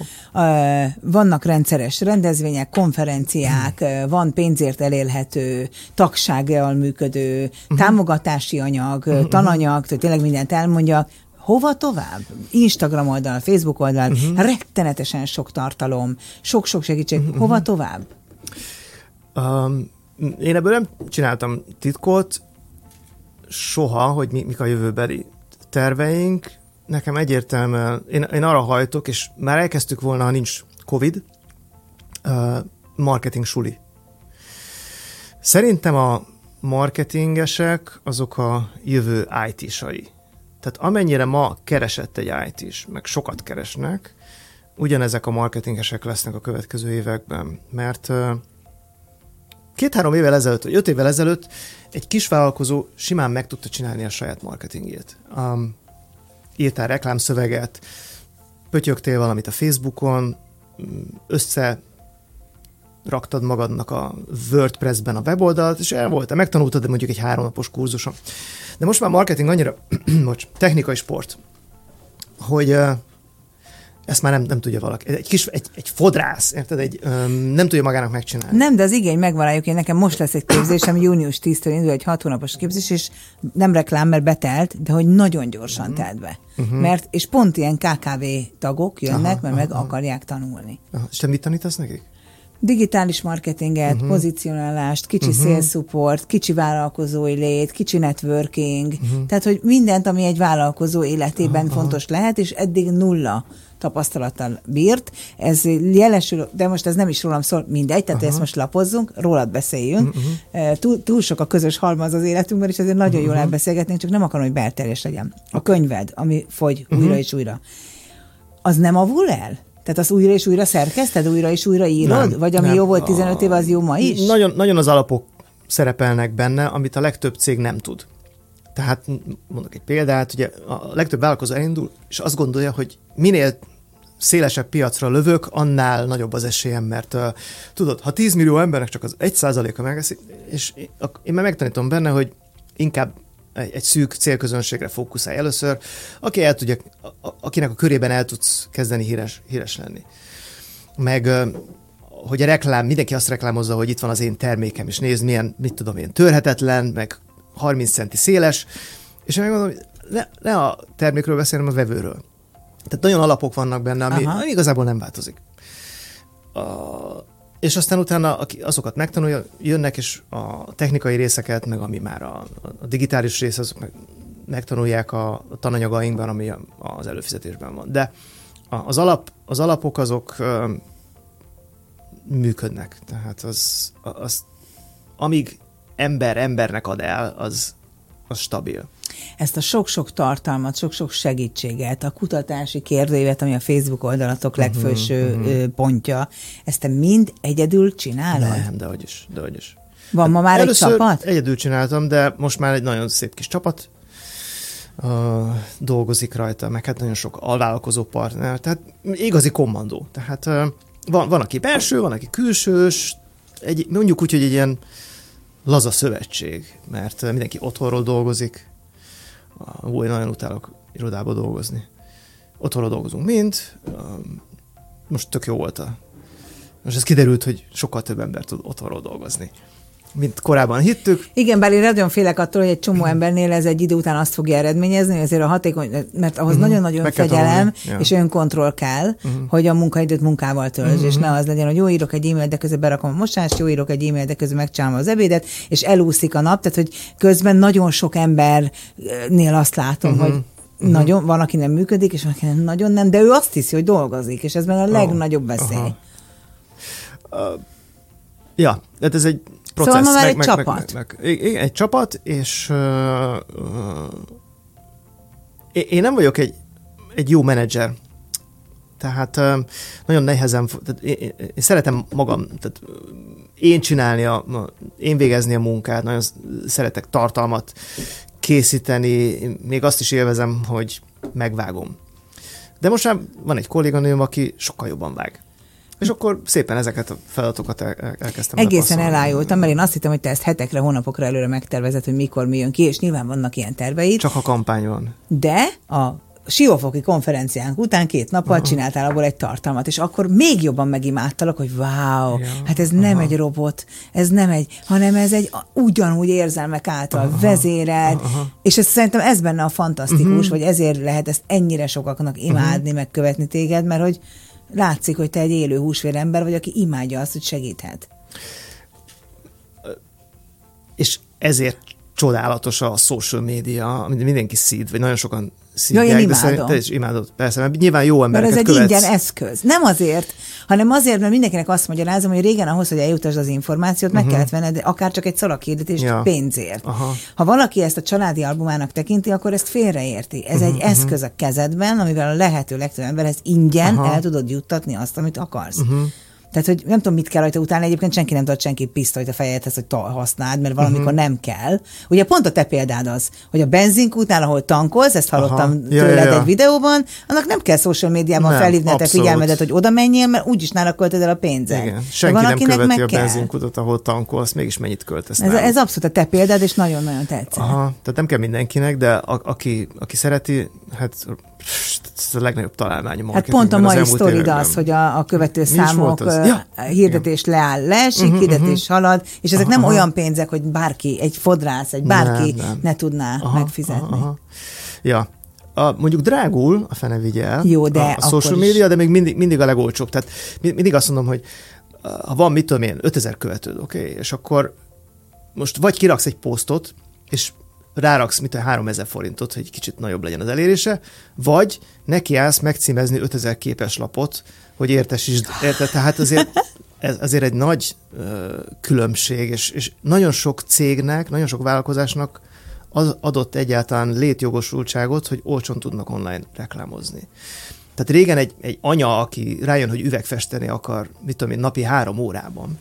Vannak rendszeres rendezvények, konferenciák, uh-huh. van pénzért elérhető, tagsággal működő, uh-huh. támogatási anyag, uh-huh. tananyag, tehát tényleg mindent elmondja. Hova tovább? Instagram oldal, Facebook oldal, uh-huh. rettenetesen sok tartalom, sok-sok segítség. Uh-huh. Hova tovább? Um, én ebből nem csináltam titkot soha, hogy mi, mik a jövőbeli terveink. Nekem egyértelműen, én, én arra hajtok, és már elkezdtük volna, ha nincs Covid, uh, marketing suli. Szerintem a marketingesek azok a jövő IT-sai. Tehát amennyire ma keresett egy IT is, meg sokat keresnek, ugyanezek a marketingesek lesznek a következő években. Mert két-három évvel ezelőtt, vagy öt évvel ezelőtt egy kis vállalkozó simán meg tudta csinálni a saját marketingjét. Um, írtál reklámszöveget, pötyögtél valamit a Facebookon, össze raktad magadnak a WordPress-ben a weboldalt, és el volt, megtanultad, de mondjuk egy háromnapos kurzuson. De most már marketing annyira, most technikai sport, hogy ezt már nem, nem tudja valaki. Egy kis, egy, egy fodrász, érted? Egy, um, nem tudja magának megcsinálni. Nem, de az igény megvan. Én nekem most lesz egy képzésem, június 10-től indul egy hat hónapos képzés, és nem reklám, mert betelt, de hogy nagyon gyorsan uh-huh. telt be. Uh-huh. Mert, és pont ilyen KKV tagok jönnek, aha, mert aha, meg aha. akarják tanulni. Aha. És te mit tanítasz nekik? digitális marketinget, uh-huh. pozicionálást, kicsi uh-huh. sales support, kicsi vállalkozói lét, kicsi networking, uh-huh. tehát hogy mindent, ami egy vállalkozó életében uh-huh. fontos lehet, és eddig nulla tapasztalattal bírt. Ez jelesül, de most ez nem is rólam szól, mindegy, tehát uh-huh. ezt most lapozzunk, rólad beszéljünk. Uh-huh. Túl, túl sok a közös halmaz az életünkben, és ezért nagyon uh-huh. jól elbeszélgetnénk, csak nem akarom, hogy belterjes legyen. A könyved, ami fogy uh-huh. újra és újra, az nem avul el? Tehát azt újra és újra szerkeszted, újra és újra írod? Nem, Vagy ami nem. jó volt 15 éve, az jó ma is? Nagyon, nagyon az alapok szerepelnek benne, amit a legtöbb cég nem tud. Tehát mondok egy példát, ugye a legtöbb vállalkozó elindul, és azt gondolja, hogy minél szélesebb piacra lövök, annál nagyobb az esélyem, mert uh, tudod, ha 10 millió embernek csak az 1%-a megeszi, és én már megtanítom benne, hogy inkább egy, egy szűk célközönségre fókuszálj először, aki el tudja, akinek a körében el tudsz kezdeni híres, híres lenni. Meg hogy a reklám, mindenki azt reklámozza, hogy itt van az én termékem, és nézd, milyen, mit tudom én, törhetetlen, meg 30 centi széles, és én megmondom, ne, ne a termékről beszélnem, a vevőről. Tehát nagyon alapok vannak benne, ami, ami igazából nem változik. A, és aztán utána azokat megtanulja, jönnek, és a technikai részeket, meg ami már a, a digitális rész, azok meg, megtanulják a, a tananyagainkban, ami az előfizetésben van. De az, alap, az alapok azok ö, működnek. Tehát az, az, amíg ember embernek ad el, az, az stabil ezt a sok-sok tartalmat, sok-sok segítséget, a kutatási kérdőívet, ami a Facebook oldalatok uh-huh, legfőső uh-huh. pontja, ezt te mind egyedül csinálod? Nem, de hogy is, de hogy is. Van ma már Először egy csapat? egyedül csináltam, de most már egy nagyon szép kis csapat uh, dolgozik rajta, meg hát nagyon sok alvállalkozó partner, tehát igazi kommandó. Tehát uh, van, van, aki belső, van, aki külsős, egy, mondjuk úgy, hogy egy ilyen laza szövetség, mert mindenki otthonról dolgozik. Új, nagyon utálok irodába dolgozni. Otthonról dolgozunk mind, most tök jó volt a... Most ez kiderült, hogy sokkal több ember tud otthonról dolgozni mint korábban hittük. Igen, bár én nagyon félek attól, hogy egy csomó embernél ez egy idő után azt fogja eredményezni, hogy azért a hatékony, mert ahhoz uh-huh. nagyon-nagyon fegyelem ja. és önkontroll kell, uh-huh. hogy a munkaidőt munkával töltsd, uh-huh. és ne az legyen, hogy jó írok egy e-mail, de közben berakom a mosást, jó írok egy e-mail, de közben megcsinálom az ebédet, és elúszik a nap, tehát hogy közben nagyon sok embernél azt látom, uh-huh. hogy Uh-huh. Nagyon, van, aki nem működik, és van, aki nem, nagyon nem, de ő azt hiszi, hogy dolgozik, és ez a legnagyobb veszély. Uh-huh. Uh, ja, tehát ez egy processz. Szóval már meg, egy meg, csapat. Meg, meg, meg, igen, egy csapat, és uh, uh, én nem vagyok egy, egy jó menedzser. Tehát uh, nagyon nehezen, tehát én, én, én szeretem magam, tehát én csinálni, a, én végezni a munkát, nagyon szeretek tartalmat készíteni, még azt is élvezem, hogy megvágom. De most már van egy kolléganőm, aki sokkal jobban vág. És akkor szépen ezeket a feladatokat el, el, elkezdtem. Egészen elájultam, mert én azt hittem, hogy te ezt hetekre, hónapokra előre megtervezed, hogy mikor mi jön ki, és nyilván vannak ilyen terveid. Csak a kampány van. De a Siófoki konferenciánk után két nappal aha. csináltál abból egy tartalmat, és akkor még jobban megimádtalak, hogy wow, ja, hát ez aha. nem egy robot, ez nem egy, hanem ez egy ugyanúgy érzelmek által aha. vezérelt, aha. és ez szerintem ez benne a fantasztikus, uh-huh. hogy ezért lehet ezt ennyire sokaknak imádni, uh-huh. megkövetni téged, mert hogy látszik, hogy te egy élő húsvérember vagy, aki imádja azt, hogy segíthet. És ezért csodálatos a social media, amit mindenki szíd, vagy nagyon sokan szívják, ja, én imádom. de te is imádod, persze, mert nyilván jó embereket Mert ez egy követsz. ingyen eszköz. Nem azért, hanem azért, mert mindenkinek azt magyarázom, hogy régen ahhoz, hogy eljutasd az információt, meg uh-huh. kellett venned akár csak egy szalakérdetést ja. pénzért. Aha. Ha valaki ezt a családi albumának tekinti, akkor ezt félreérti. Ez uh-huh, egy uh-huh. eszköz a kezedben, amivel a lehető legtöbb emberhez ingyen Aha. el tudod juttatni azt, amit akarsz. Uh-huh. Tehát, hogy nem tudom, mit kell rajta utána. Egyébként senki nem tart senki pisztolyt a fejedhez, hogy használd, mert valamikor uh-huh. nem kell. Ugye pont a te példád az, hogy a benzinkútnál, ahol tankolsz, ezt hallottam Aha. tőled ja, ja, ja. egy videóban, annak nem kell social médiában nem, felhívni a te figyelmedet, hogy oda menjél, mert úgyis nála költöd el a pénzed. Igen. Senki nem követi a benzinkutat, ahol tankolsz, mégis mennyit költesz. Ez, ez abszolút a te példád, és nagyon-nagyon tetszett. Aha, tehát nem kell mindenkinek, de a, aki, aki szereti, hát ez a legnagyobb találmány a Hát pont a mai sztorid az, hogy a, a követő számok ja, hirdetés ja. leáll, leesik, uh-huh, hirdetés uh-huh. halad, és ezek aha, nem aha. olyan pénzek, hogy bárki, egy fodrász, egy bárki nem, nem. ne tudná aha, megfizetni. Aha, aha. Ja, a, mondjuk drágul, a fene vigyel, Jó, de a, a social media, is. de még mindig, mindig a legolcsóbb. Tehát mindig azt mondom, hogy ha van, mit tudom én, 5000 követőd, oké, okay, és akkor most vagy kiraksz egy posztot, és ráraksz mit a 3000 forintot, hogy kicsit nagyobb legyen az elérése, vagy nekiállsz megcímezni 5000 képes lapot, hogy értesítsd, érte, tehát azért ez azért egy nagy ö, különbség, és, és nagyon sok cégnek, nagyon sok vállalkozásnak az adott egyáltalán létjogosultságot, hogy olcsón tudnak online reklámozni. Tehát régen egy, egy anya, aki rájön, hogy üvegfesteni akar, mit tudom én, napi három órában,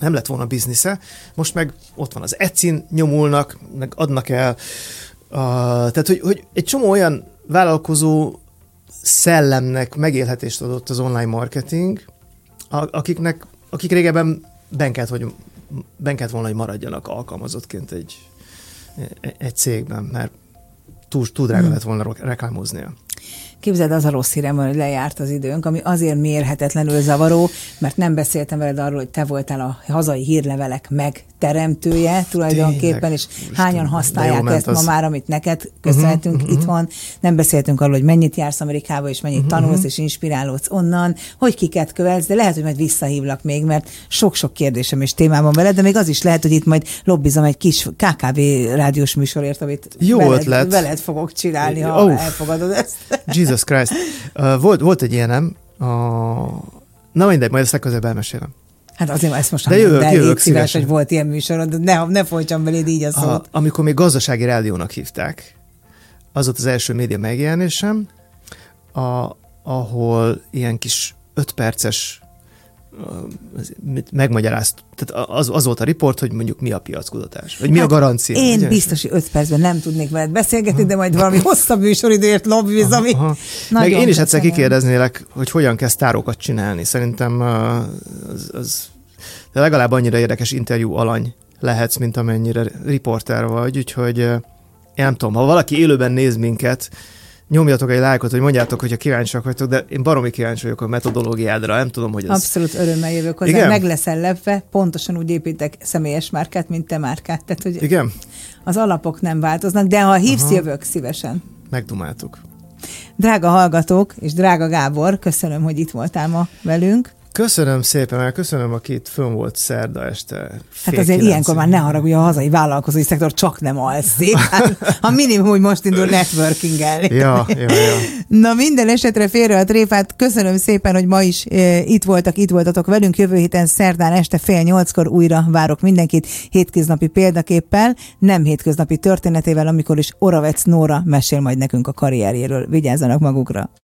nem lett volna biznisze. Most meg ott van az Ecin, nyomulnak, meg adnak el. Uh, tehát, hogy, hogy egy csomó olyan vállalkozó szellemnek megélhetést adott az online marketing, akiknek, akik régebben ben kellett, hogy, ben kellett volna, hogy maradjanak alkalmazottként egy, egy cégben, mert túl, túl drága hmm. lett volna reklámoznia. Képzeld, az a rossz hírem hogy lejárt az időnk, ami azért mérhetetlenül zavaró, mert nem beszéltem veled arról, hogy te voltál a hazai hírlevelek megteremtője tulajdonképpen, Tényleg. és hányan használják ezt az... ma már, amit neked köszönhetünk uh-huh, uh-huh. itthon. Nem beszéltünk arról, hogy mennyit jársz Amerikába, és mennyit uh-huh. tanulsz, és inspirálódsz onnan, hogy kiket követsz, de lehet, hogy majd visszahívlak még, mert sok-sok kérdésem és témában veled, de még az is lehet, hogy itt majd lobbizom egy kis KKV rádiós műsorért, amit Jó veled, ötlet. veled fogok csinálni, ha oh. elfogadod ezt. Jesus Christ. Uh, volt, volt egy ilyenem, a... na mindegy, majd ezt legközelebb elmesélem. Hát azért ezt most de nem jövök, de jövök szíves, hogy volt ilyen műsorod, de ne, ne folytsam beléd így a szót. A, amikor még gazdasági rádiónak hívták, az volt az első média megjelenésem, a, ahol ilyen kis öt perces megmagyarázt, tehát az, az volt a riport, hogy mondjuk mi a piackutatás, vagy mi hát a garancia. Én ugye? biztos, hogy öt percben nem tudnék veled beszélgetni, de majd valami hosszabb műsoridőért lobbiz, ami Meg én is egyszer kikérdeznélek, hogy hogyan kezd tárokat csinálni. Szerintem az, az de legalább annyira érdekes interjú alany lehetsz, mint amennyire riporter vagy, úgyhogy én nem tudom, ha valaki élőben néz minket, nyomjatok egy lájkot, hogy mondjátok, hogyha kíváncsiak vagytok, de én baromi kíváncsi vagyok a metodológiádra, nem tudom, hogy ez... Abszolút örömmel jövök hozzá, Igen? meg leszel lepve, pontosan úgy építek személyes márkát, mint te márkát. Tehát, hogy Igen? Az alapok nem változnak, de ha hívsz, Aha. jövök szívesen. Megdumáltuk. Drága hallgatók, és drága Gábor, köszönöm, hogy itt voltál ma velünk. Köszönöm szépen, mert köszönöm, aki itt fönn volt szerda este. Hát azért kilenc. ilyenkor már ne haragudj, a hazai vállalkozói szektor csak nem alszik. Hát, ha minimum, hogy most indul networking el. Ja, ja, ja. Na minden esetre félre a tréfát. Köszönöm szépen, hogy ma is e, itt voltak, itt voltatok velünk. Jövő héten szerdán este fél nyolckor újra várok mindenkit hétköznapi példaképpel, nem hétköznapi történetével, amikor is Oravec Nóra mesél majd nekünk a karrierjéről. Vigyázzanak magukra!